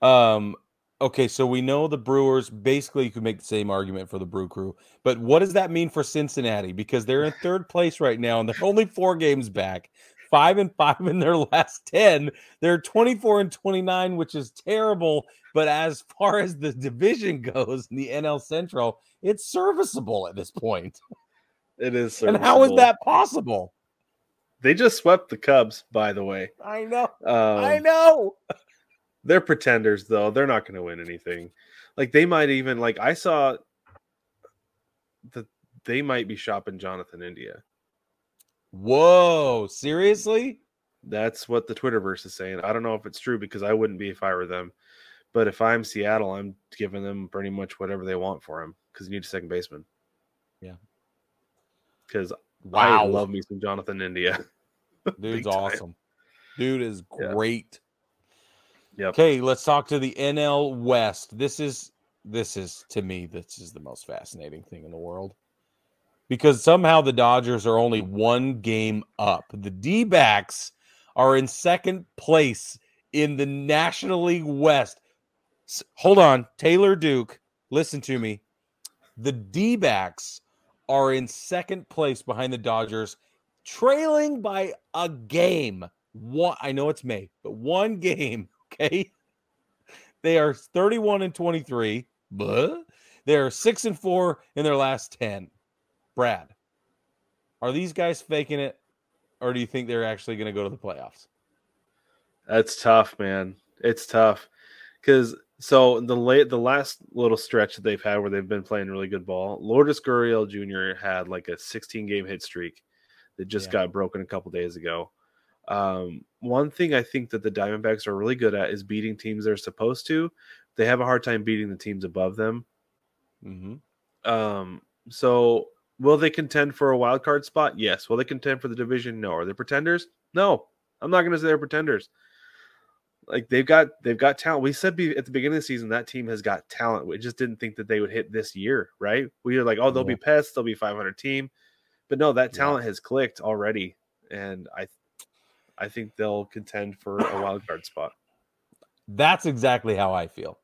Um, okay, so we know the Brewers basically you could make the same argument for the Brew Crew, but what does that mean for Cincinnati? Because they're in third place right now and they're only four games back, five and five in their last 10. They're 24 and 29, which is terrible. But as far as the division goes in the NL Central, it's serviceable at this point. It is. And how is that possible? They just swept the Cubs, by the way. I know. Um, I know. They're pretenders, though. They're not going to win anything. Like they might even like I saw that they might be shopping Jonathan India. Whoa, seriously? That's what the Twitterverse is saying. I don't know if it's true because I wouldn't be if I were them. But if I'm Seattle, I'm giving them pretty much whatever they want for him because you need a second baseman. Yeah. Because Wow. I love me some Jonathan India. Dude's awesome. Dude is Yeah. great. Yep. Okay, let's talk to the NL West. This is this is to me this is the most fascinating thing in the world. Because somehow the Dodgers are only one game up. The D-backs are in second place in the National League West. S- Hold on, Taylor Duke, listen to me. The D-backs are in second place behind the Dodgers, trailing by a game. One, I know it's May, but one game. Okay, they are 31 and 23. But they are six and four in their last 10. Brad, are these guys faking it, or do you think they're actually going to go to the playoffs? That's tough, man. It's tough because so the late the last little stretch that they've had where they've been playing really good ball. Lourdes Gurriel Jr. had like a 16 game hit streak that just Yeah. got broken a couple days ago. Um, one thing I think that the Diamondbacks are really good at is beating teams they're supposed to. They have a hard time beating the teams above them. Mm-hmm. Um, so will they contend for a wild card spot? Yes. Will they contend for the division? No. Are they pretenders? No. I'm not going to say they're pretenders. Like they've got they've got talent. We said be, at the beginning of the season that team has got talent. We just didn't think that they would hit this year, right? We were like, oh, they'll be pests, they'll be 500 team, but no, that Yeah. talent has clicked already, and I, I think they'll contend for a wild card spot. That's exactly how I feel.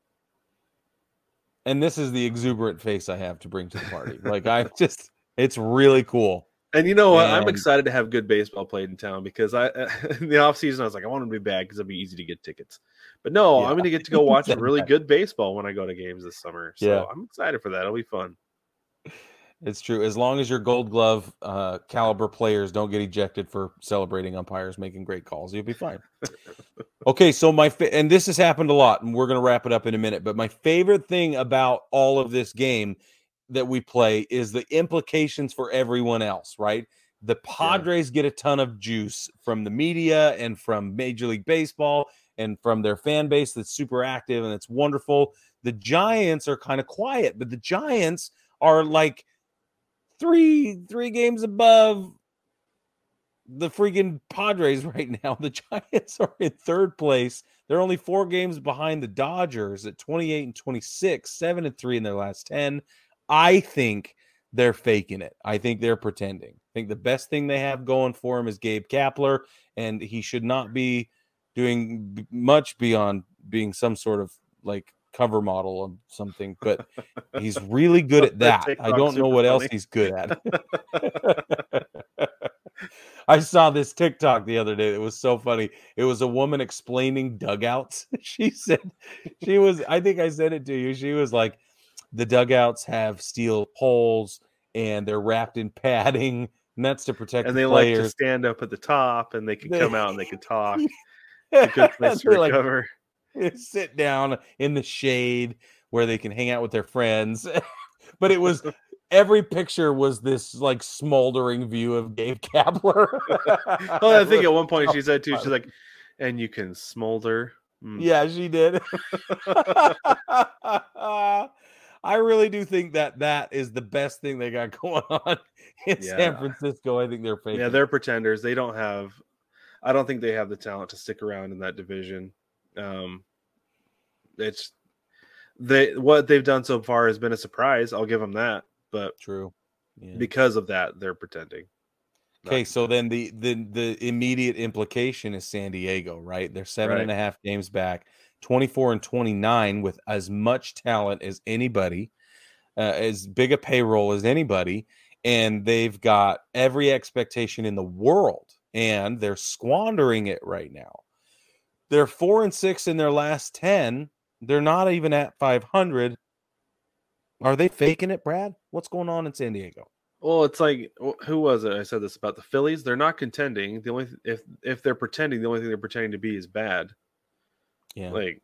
And this is the exuberant face I have to bring to the party. like I just, it's really cool. And you know what? I'm excited to have good baseball played in town because I in the off season I was like, I want to be bad because it'll be easy to get tickets. But no, Yeah. I'm going to get to go watch really good baseball when I go to games this summer. So Yeah. I'm excited for that. It'll be fun. It's true. As long as your gold glove uh, caliber players don't get ejected for celebrating umpires making great calls, you'll be fine. okay, so my fa- and this has happened a lot, and we're going to wrap it up in a minute. But my favorite thing about all of this game that we play is the implications for everyone else. Right? The Padres get a ton of juice from the media and from Major League Baseball and from their fan base that's super active and it's wonderful. The Giants are kind of quiet, but the Giants are like three three games above the freaking Padres right now. The Giants are in third place. They're only four games behind the Dodgers at 28 and 26, 7 and 3 in their last 10. I think they're faking it. I think they're pretending. I think the best thing they have going for him is Gabe Kapler, and he should not be doing much beyond being some sort of like cover model or something, but he's really good at that. I don't know what funny. else he's good at. I saw this TikTok the other day It was so funny. It was a woman explaining dugouts. she said she was I think I said it to you. She was like the dugouts have steel poles and they're wrapped in padding and that's to protect and they the like to stand up at the top and they can come out and they can talk. It's a good place to recover. Like, sit down in the shade where they can hang out with their friends. but it was every picture was this like smoldering view of Gabe Kapler. well, I think at one point she said too, she's like, and you can smolder. Mm. Yeah, she did. I really do think that that is the best thing they got going on in yeah. San Francisco. I think they're fake. Yeah, they're pretenders. They don't have. I don't think they have the talent to stick around in that division. Um, it's they what they've done so far has been a surprise. I'll give them that, but true yeah. because of that, they're pretending. Okay, so then the the the immediate implication is San Diego, right? They're seven right. and a half games back, twenty four and twenty nine, with as much talent as anybody, uh, as big a payroll as anybody, and they've got every expectation in the world, and they're squandering it right now. They're four and six in their last 10. They're not even at 500. Are they faking it, Brad? What's going on in San Diego? Well, it's like who was it? I said this about the Phillies. They're not contending. The only if if they're pretending, the only thing they're pretending to be is bad. Yeah. Like,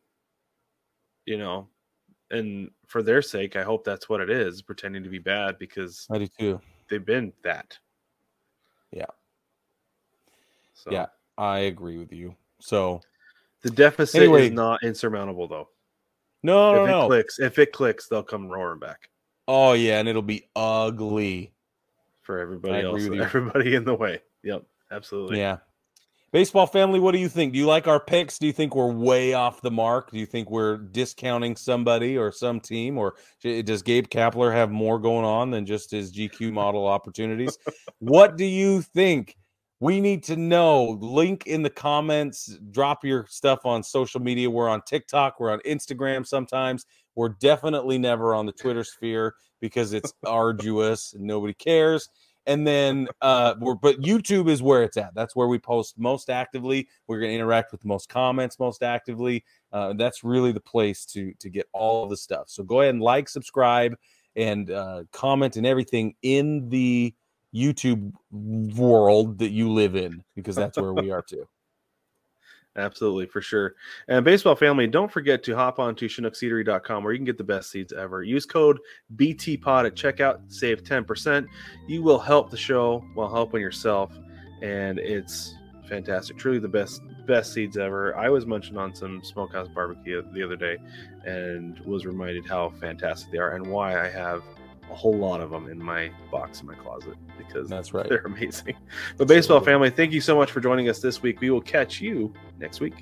you know, and for their sake, I hope that's what it is, pretending to be bad because I do too. They've been that. Yeah. So. Yeah, I agree with you. So the deficit anyway, is not insurmountable though. No, if no, it no. clicks, if it clicks, they'll come roaring back. Oh yeah, and it'll be ugly for everybody else. Everybody in the way. Yep, absolutely. Yeah. Baseball family, what do you think? Do you like our picks? Do you think we're way off the mark? Do you think we're discounting somebody or some team? Or does Gabe Kapler have more going on than just his GQ model opportunities? what do you think? we need to know. Link in the comments. Drop your stuff on social media. We're on TikTok. We're on Instagram sometimes. We're definitely never on the Twitter sphere because it's arduous and nobody cares. And then uh we're but YouTube is where it's at. That's where we post most actively. We're gonna interact with the most comments most actively. Uh, that's really the place to to get all the stuff. So go ahead and like, subscribe, and uh, comment and everything in the YouTube world that you live in because that's where we are too. Absolutely, for sure. And baseball family, don't forget to hop on to ChinookSeedery.com where you can get the best seeds ever. Use code BTPOD at checkout, save 10%. You will help the show while helping yourself. And it's fantastic. Truly the best best seeds ever. I was munching on some smokehouse barbecue the other day and was reminded how fantastic they are and why I have – a whole lot of them in my box in my closet because that's right. They're amazing. But baseball family, thank you so much for joining us this week. We will catch you next week.